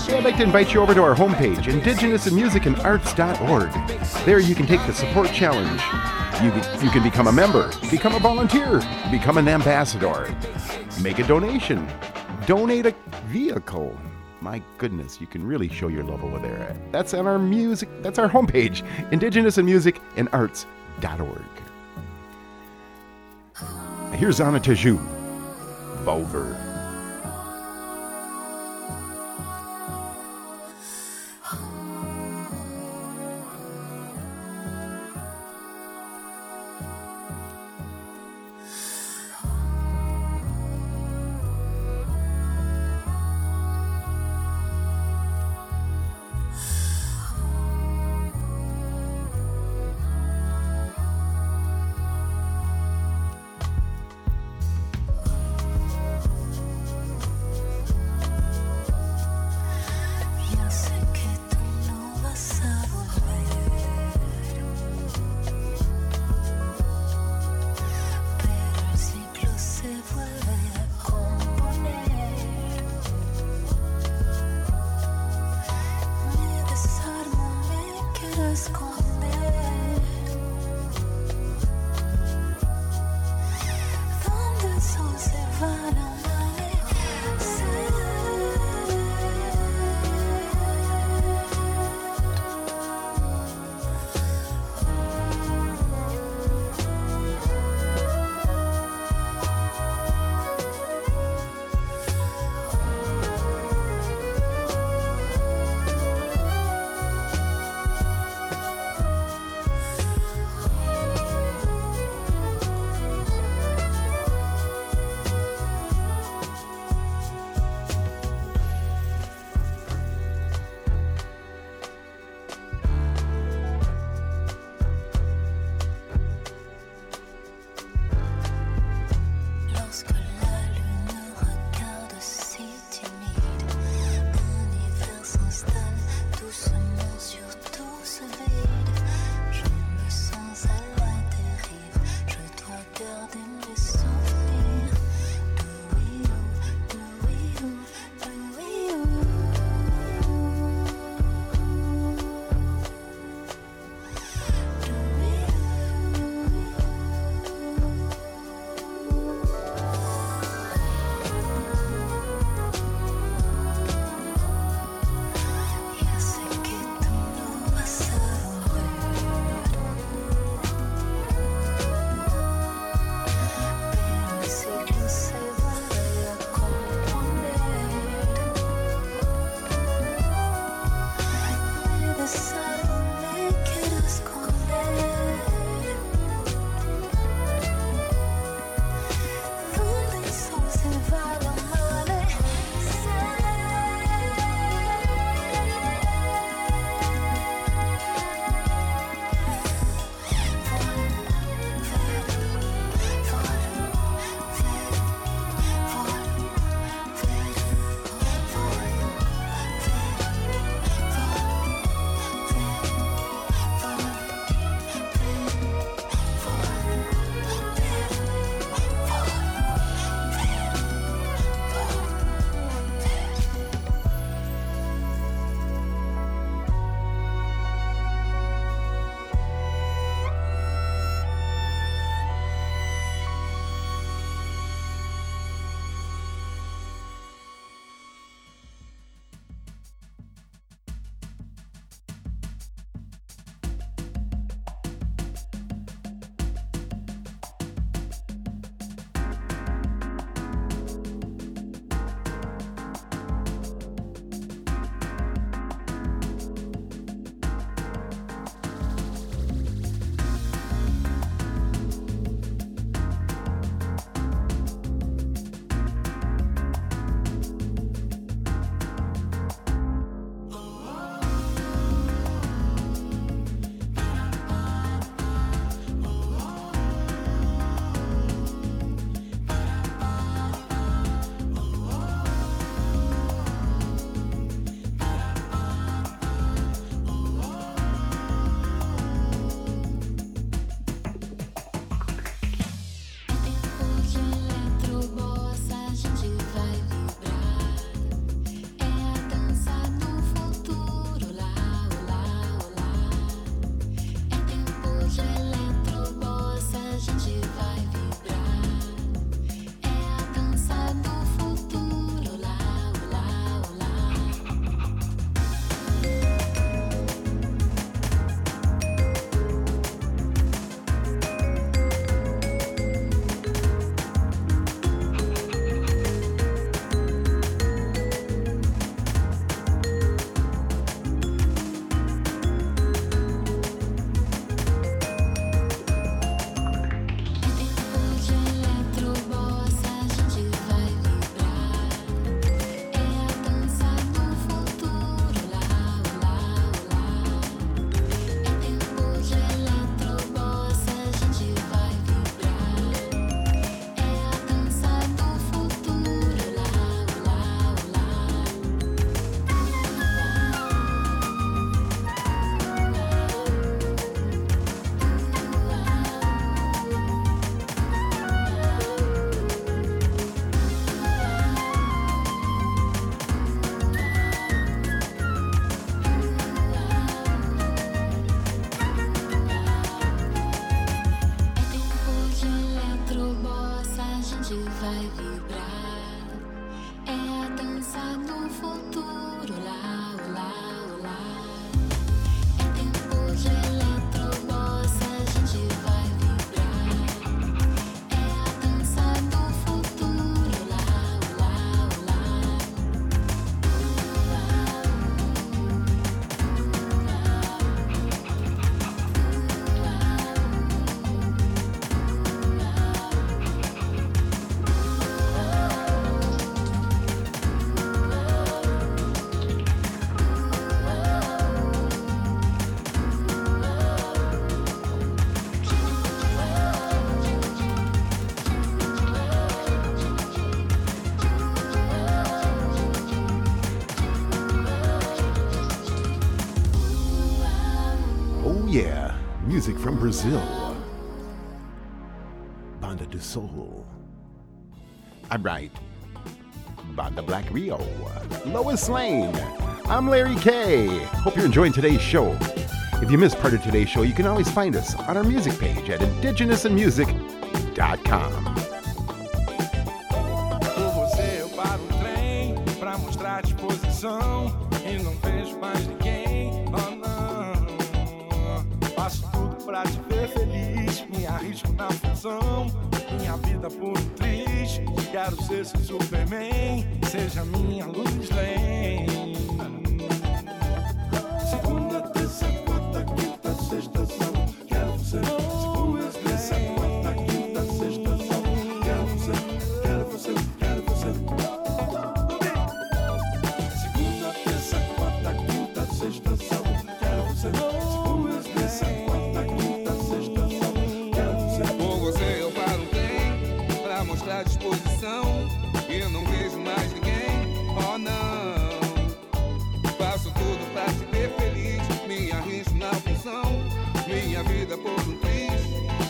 So I'd like to invite you over to our homepage, indigenousinmusicandarts.org. There you can take the support challenge. You, you can become a member, become a volunteer, become an ambassador, make a donation, donate a vehicle. My goodness, you can really show your love over there. That's on our music, that's our homepage, indigenousinmusicandarts.org. Here's Ana Tijoux, Volver. from Brazil, Banda do Sol. I write Banda Black Rio, Lois Lane. I'm Larry K. Hope you're enjoying today's show. If you missed part of today's show, you can always find us on our music page at Indigenous in Music ver feliz. Me arrisco na função, minha vida por triste. Quero ser seu Superman, seja minha luz lente. disposição. Não vejo mais ninguém, oh não. Faço tudo pra te ver feliz, me arrisco na função. Minha vida por um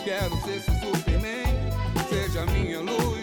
quero ser seu Superman, seja minha luz.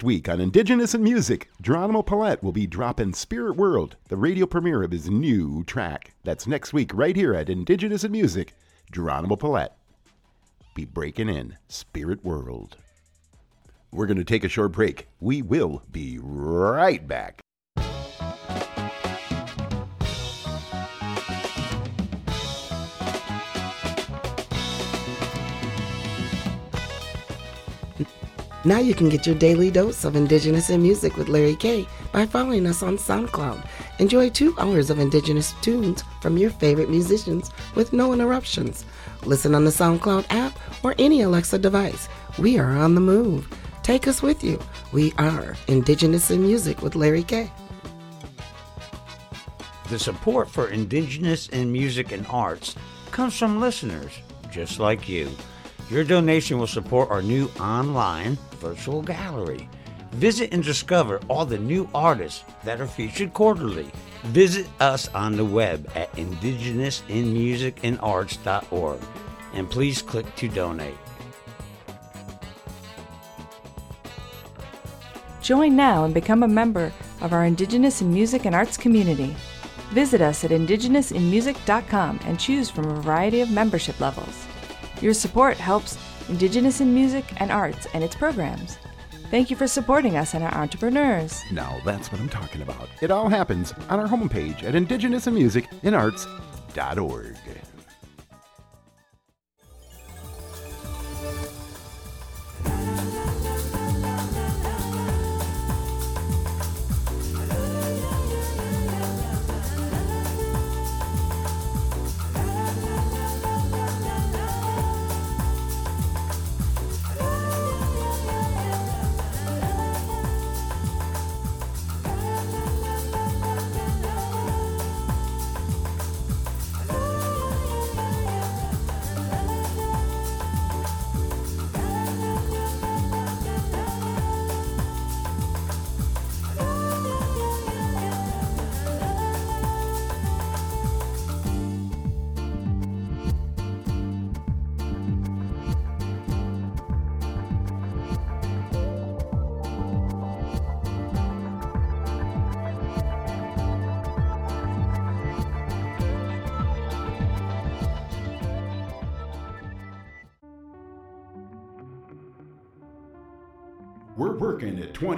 Next week on Indigenous in Music, Geronimo Paulette will be dropping Spirit World, the radio premiere of his new track. That's next week, right here at Indigenous in Music. Geronimo Paulette be breaking in Spirit World. We're going to take a short break. We will be right back. Now you can get your daily dose of Indigenous in Music with Larry K by following us on SoundCloud. Enjoy two hours of Indigenous tunes from your favorite musicians with no interruptions. Listen on the SoundCloud app or any Alexa device. We are on the move. Take us with you. We are Indigenous in Music with Larry K. The support for Indigenous in music and arts comes from listeners just like you. Your donation will support our new online virtual gallery. Visit and discover all the new artists that are featured quarterly. Visit us on the web at indigenousinmusicandarts.org and please click to donate. Join now and become a member of our Indigenous in Music and Arts community. Visit us at indigenousinmusic.com and choose from a variety of membership levels. Your support helps Indigenous in Music and Arts and its programs. Thank you for supporting us and our entrepreneurs. Now that's what I'm talking about. It all happens on our homepage at indigenousinmusicandarts.org.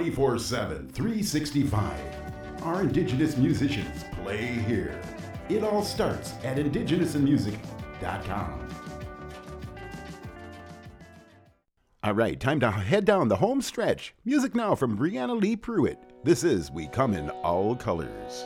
24 7, 365. Our Indigenous musicians play here. It all starts at indigenousinmusic.com. All right, time to head down the home stretch. Music now from Brianna Lee Pruitt. This is We Come in All Colors.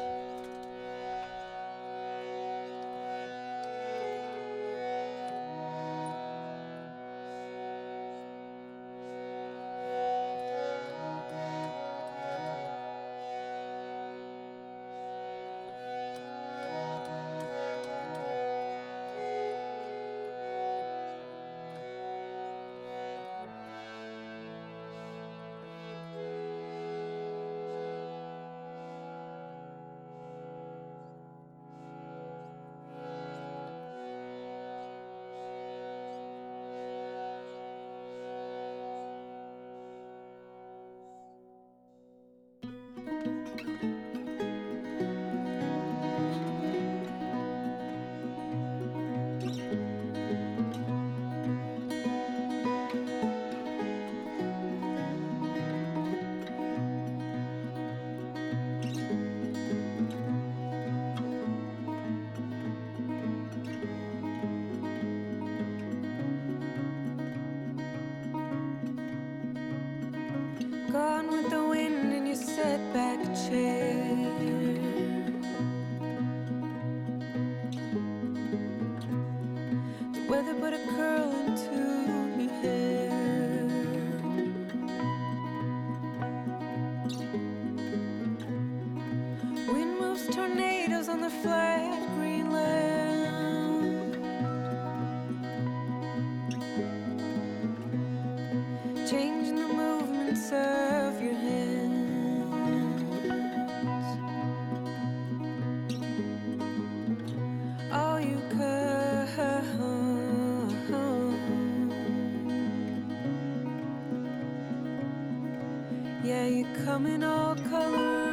Yeah, you come in all colors.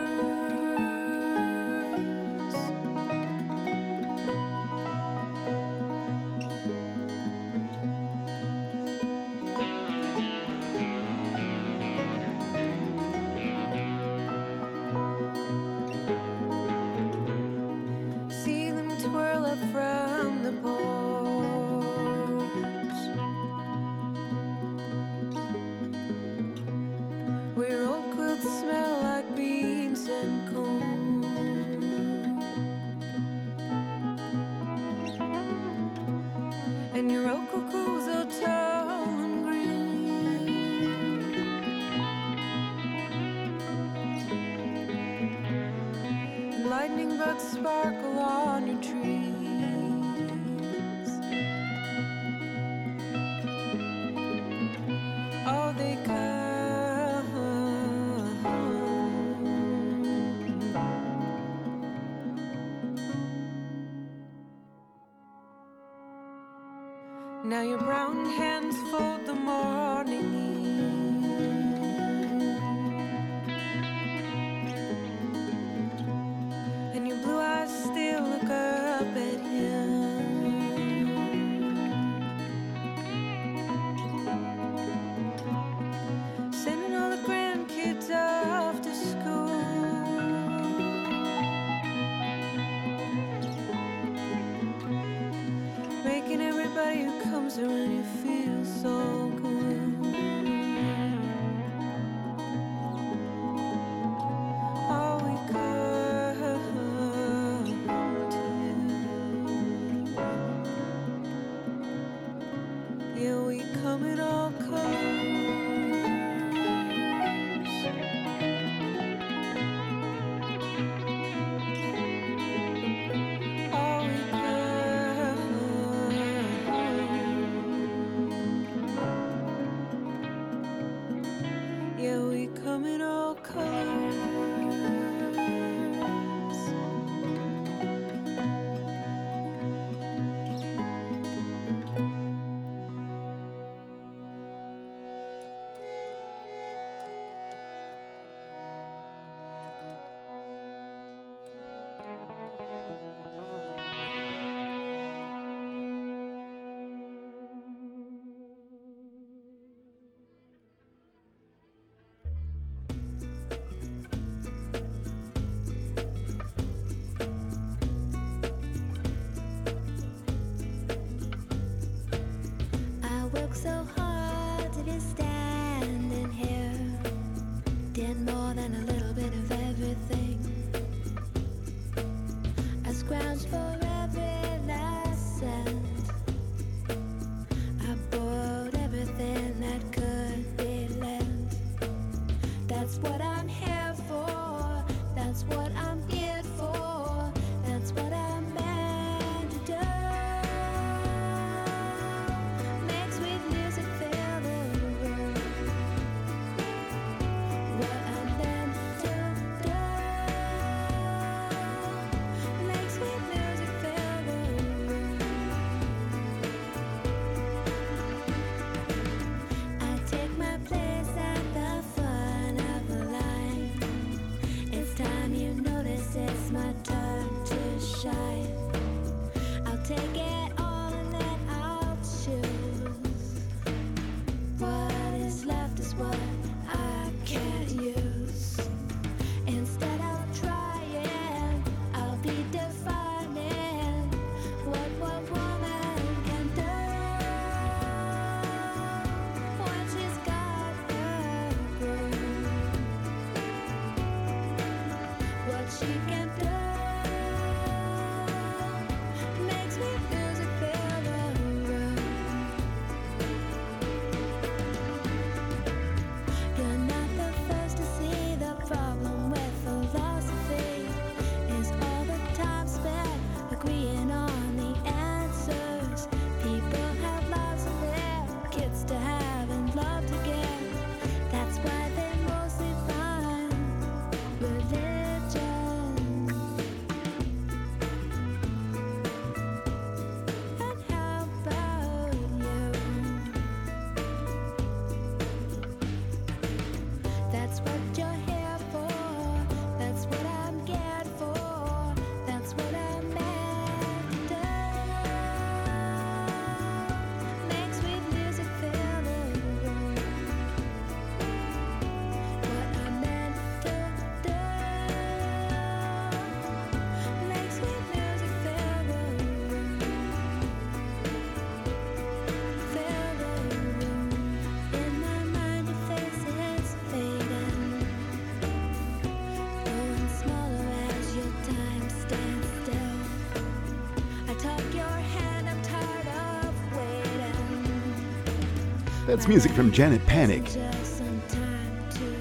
That's music from Janet Panic.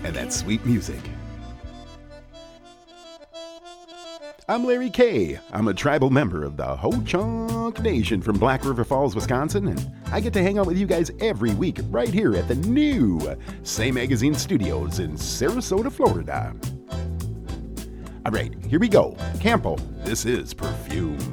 And that's sweet music. I'm Larry K. I'm a tribal member of the Ho Chunk Nation from Black River Falls, Wisconsin, and I get to hang out with you guys every week right here at the new Say Magazine Studios in Sarasota, Florida. All right, here we go. Campo, this is Perfume.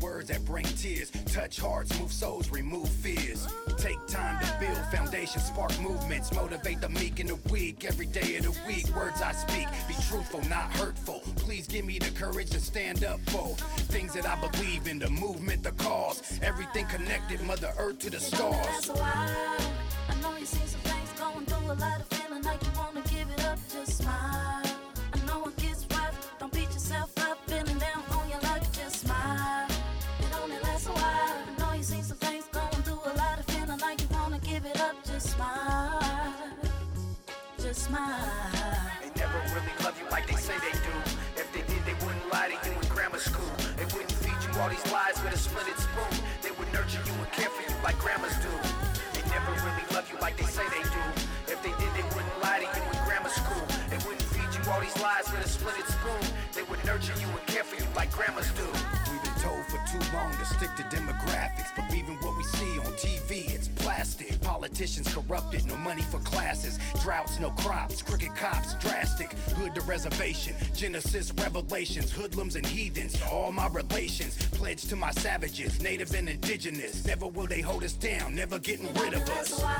Words that bring tears. Touch hearts, move souls, remove fears. Take time to build foundations, spark movements, motivate the meek and the weak. Every day of the week, words I speak. Be truthful, not hurtful. Please give me the courage to stand up for things that I believe in. The movement, the cause. Everything connected, Mother Earth to the stars. Us down, never getting rid of us.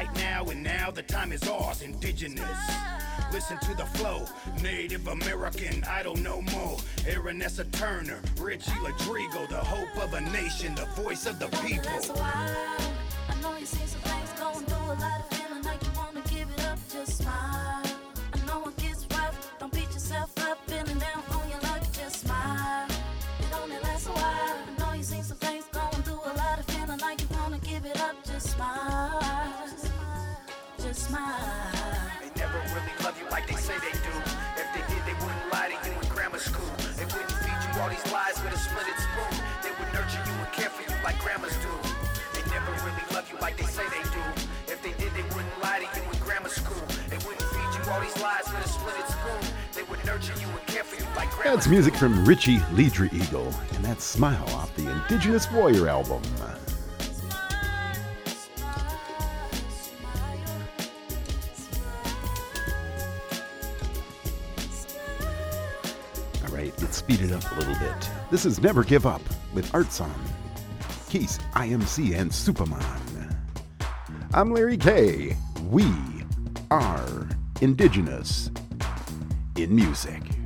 Right now, and now the time is ours, indigenous. Listen to the flow, Native American, I don't know more. Aaronessa Turner, Richie Ladrigo, the hope of a nation, the voice of the people. Music from Richie Leedry Eagle, and that Smile off the Indigenous Warrior album. All right, let's speed it up a little bit. This is Never Give Up with Artson, Keys, IMC, and Superman. I'm Larry K. We are Indigenous in music.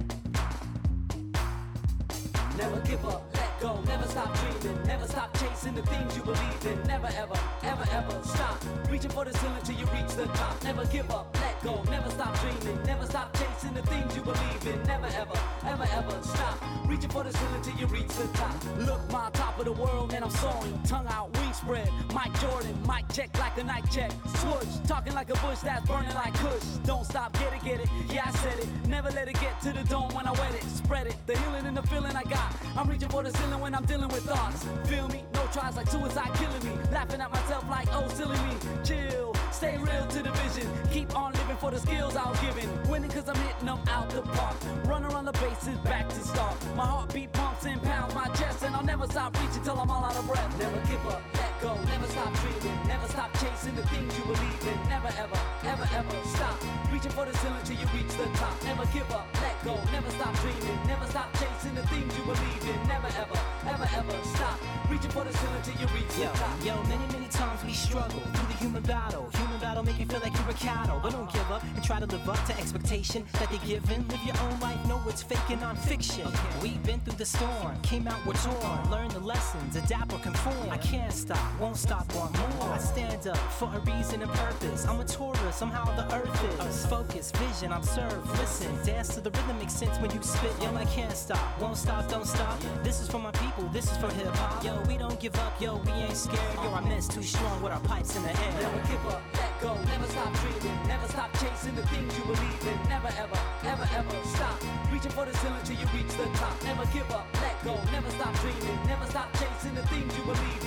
Chasing the things you believe in. Never ever, ever, ever stop reaching for the ceiling till you reach the top. Never give up, let go, never stop dreaming, never stop chasing the things you believe in. Never ever, ever, ever stop reaching for the ceiling till you reach the top. Look, my top of the world and I'm soaring, tongue out, wings spread. Mike Jordan, mic check like a night check. Swoosh, talking like a bush that's burning like Kush. Don't stop, get it, get it. Yeah, I said it. Never let it get to the dome when I wet it. Spread it, the healing and the feeling I got. I'm reaching for the ceiling when I'm dealing with thoughts. Feel me? Tries like suicide killing me. Laughing at myself like, oh, silly me. Chill, stay real to the vision. Keep on living for the skills I was given. Winning cause I'm hitting them out the park. Run around the bases, back to start. My heartbeat pumps and pounds my chest, and I'll never stop reaching till I'm all out of breath. Never give up, let go, never stop dreaming. Never stop chasing the things you believe in. Never ever, ever, ever stop. Reaching for the ceiling till you reach the top. Never give up, let go, never stop dreaming. Never stop chasing the things you believe in. Never ever, ever, ever stop. Reaching for the ceiling till you reach the Yo, top. yo, many, many times we struggle through the human battle. Human bravado, make you feel like you're a cattle. But don't give up and try to live up to expectation that they given. Live your own life, know it's fake and non-fiction. We've been through the storm, came out with torn. Learn the lessons, adapt or conform. I can't stop, won't stop, want more. I stand up for a reason and purpose. I'm a tourist, somehow the earth is. Focus, vision, observe, listen. Dance to the rhythm makes sense when you spit. Yo, I can't stop, won't stop, don't stop. This is for my people, this is for hip hop. Yo, we don't give up, yo, we ain't scared. Yo, our men's too strong with our pipes in the air. Never give up, let go, never stop dreaming, never stop chasing the things you believe in. Never ever, ever ever stop reaching for the ceiling till you reach the top. Never give up, let go, never stop dreaming, never stop chasing the things you believe in.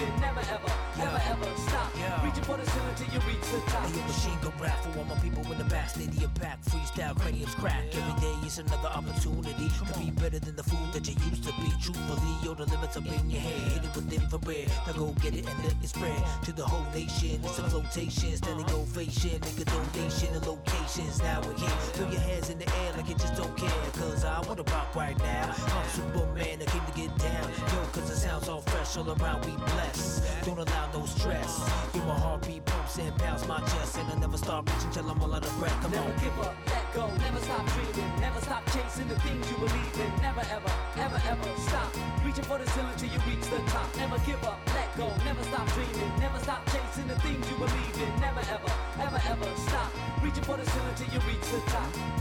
For the ceiling till you reach the top. Hey, yo, machine gun rap for all my people in the back, stadium pack, freestyle craniums crack. Every day is another opportunity to be better than the fool that you used to be. Truthfully, yo, the limits up in your head, hit it with infrared. Now go get it and let it spread to the whole nation. It's a flotation, standing uh-huh. ovation, make a donation and locations. Now we're here, throw your hands in the air like you just don't care. Cause I wanna rock right now. I'm Superman, I came to get down. Yo, cause it sounds all fresh, all around we bless. Don't allow no stress. Yo, my heartbeat pumps and pounds my chest, and I never stop reaching till I'm all out of breath. Come Never on. give up, let go, never stop dreaming, never stop chasing the things you believe in. Never ever, ever ever stop reaching for the ceiling till you reach the top. Never give up, let go, never stop dreaming, never stop chasing the things you believe in. Never ever, ever ever stop reaching for the ceiling till you reach the top.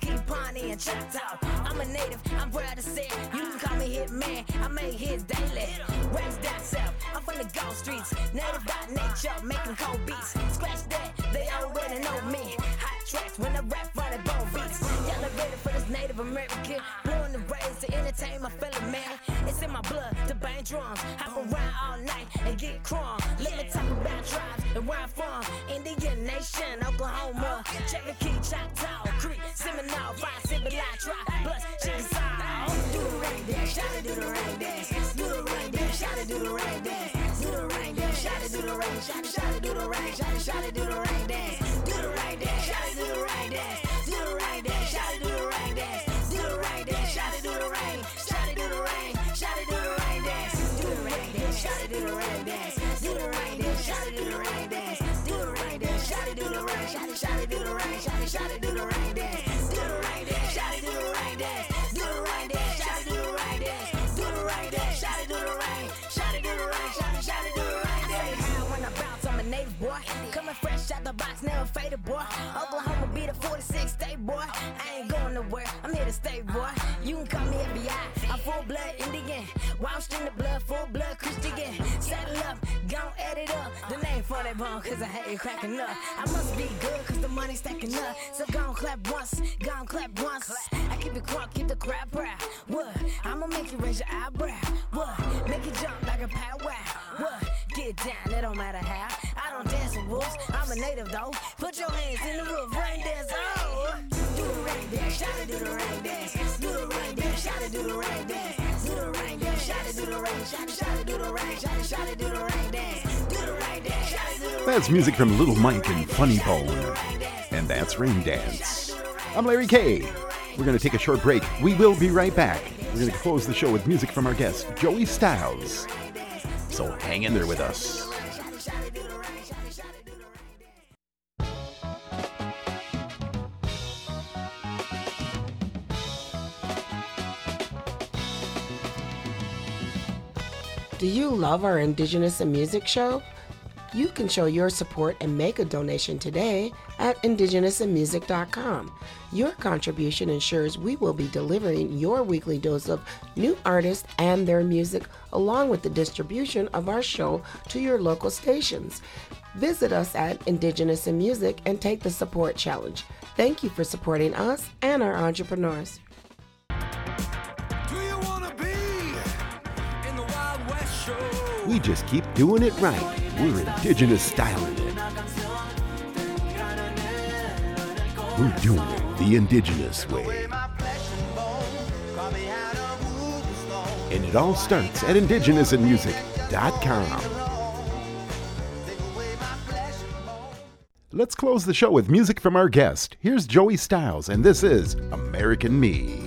The key and out. I'm a native, I'm proud to say it. You can call me Hitman, I make hits daily. Raised down south, I'm from the Gulf Streets. Native by nature, making cold beats. Scratch that, they already know me. Hot tracks when I rap the bone beats. Ready for this Native American. To my fellow man. It's in my blood to bang drums. Hop around all night and get crunk. Let me talk about tribes and where I'm from. Indian Nation, Oklahoma. Cherokee, Choctaw, Creek, Seminole, Five Civilized Tribe, plus Chickasaw. Do the rain dance, shout it, do the rain dance. Do the rain dance, shout it, do the rain dance. Do the rain dance, shout it, do the rain, shout it, do the rain, shout it, shout it, do the rain dance. Do the rain dance, shout it, do the rain dance. It, do the rain, shout it, do the rain dance. The box, never faded, boy. Oklahoma be the 46 state, boy. I ain't going nowhere, I'm here to stay, boy. You can call me FBI, I'm full blood Indian. Wild string the blood, full blood Christian. Saddle up, gon' add it up. The name for that bone, cause I hate it cracking up. I must be good, cause the money's stacking up. So gon' clap once, gon' clap once. I keep it crunk, keep the crowd proud. What? I'ma make you raise your eyebrow. What? Make you jump like a powwow. What? Get down, it don't matter how. I don't dance with wolves, I'm a native though. Put your hands in the roof, rain dance, oh. Do the rain dance, shout it, do the rain dance. Do the rain dance, shout it, do the rain dance. Do the rain dance, shout it, do the rain, shout it, shout it, do the rain, shout it, shout it, do the rain dance. Do the rain dance, shout it, do the rain. That's music from Little Mike and Funny Bone. And that's Rain Dance. I'm Larry K. We're going to take a short break. We will be right back. We're going to close the show with music from our guest, Joey Stylez. So hang in there with us. Do you love our Indigenous in Music show? You can show your support and make a donation today at indigenousinmusic.com. Your contribution ensures we will be delivering your weekly dose of new artists and their music, along with the distribution of our show to your local stations. Visit us at Indigenous in Music and take the support challenge. Thank you for supporting us and our entrepreneurs. Do you wanna be in the Wild West show? We just keep doing it right. We're indigenous styling We're doing it the indigenous way. And it all starts at indigenousinmusic.com. Let's close the show with music from our guest. Here's Joey Stylez, and this is American Me.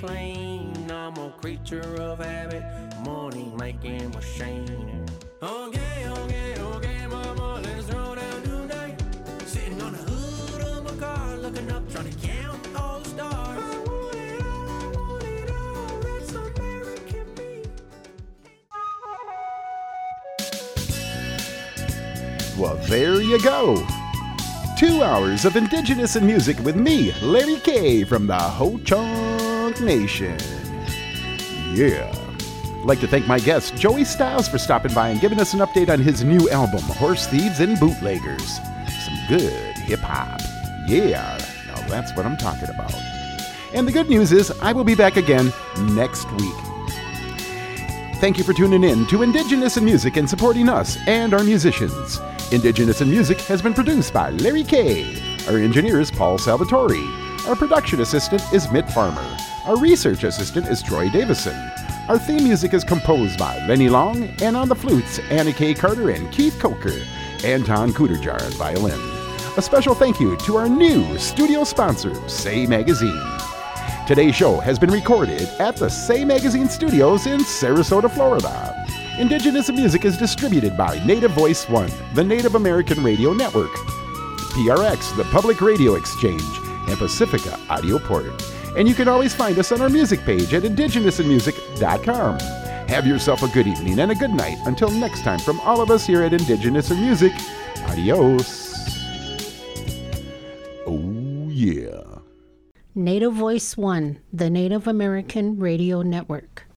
Clean. I'm a creature of habit, money making machine. Okay, okay, okay, mama, let's roll down. Sitting on the hood of my car, looking up, trying to count all the stars. I want it all, I want it all. That's American me. Well, there you go. Two hours of Indigenous in Music with me, Larry K from the Ho Chunk Nation. Yeah. I'd like to thank my guest, Joey Stylez, for stopping by and giving us an update on his new album, Horse Thieves and Bootleggers. Some good hip hop. Yeah. Now that's what I'm talking about. And the good news is, I will be back again next week. Thank you for tuning in to Indigenous in Music and supporting us and our musicians. Indigenous in Music has been produced by Larry K. Our engineer is Paul Salvatore. Our production assistant is Mitt Farmer. Our research assistant is Troy Davison. Our theme music is composed by Lenny Long, and on the flutes, Anna K. Carter and Keith Coker. Anton Kuderjar on violin. A special thank you to our new studio sponsor, Say Magazine. Today's show has been recorded at the Say Magazine Studios in Sarasota, Florida. Indigenous Music is distributed by Native Voice One, the Native American Radio Network, PRX, the Public Radio Exchange, and Pacifica Audio Port. And you can always find us on our music page at indigenousinmusic.com. Have yourself a good evening and a good night. Until next time, from all of us here at Indigenous in Music, adios. Oh, yeah. Native Voice One, the Native American Radio Network.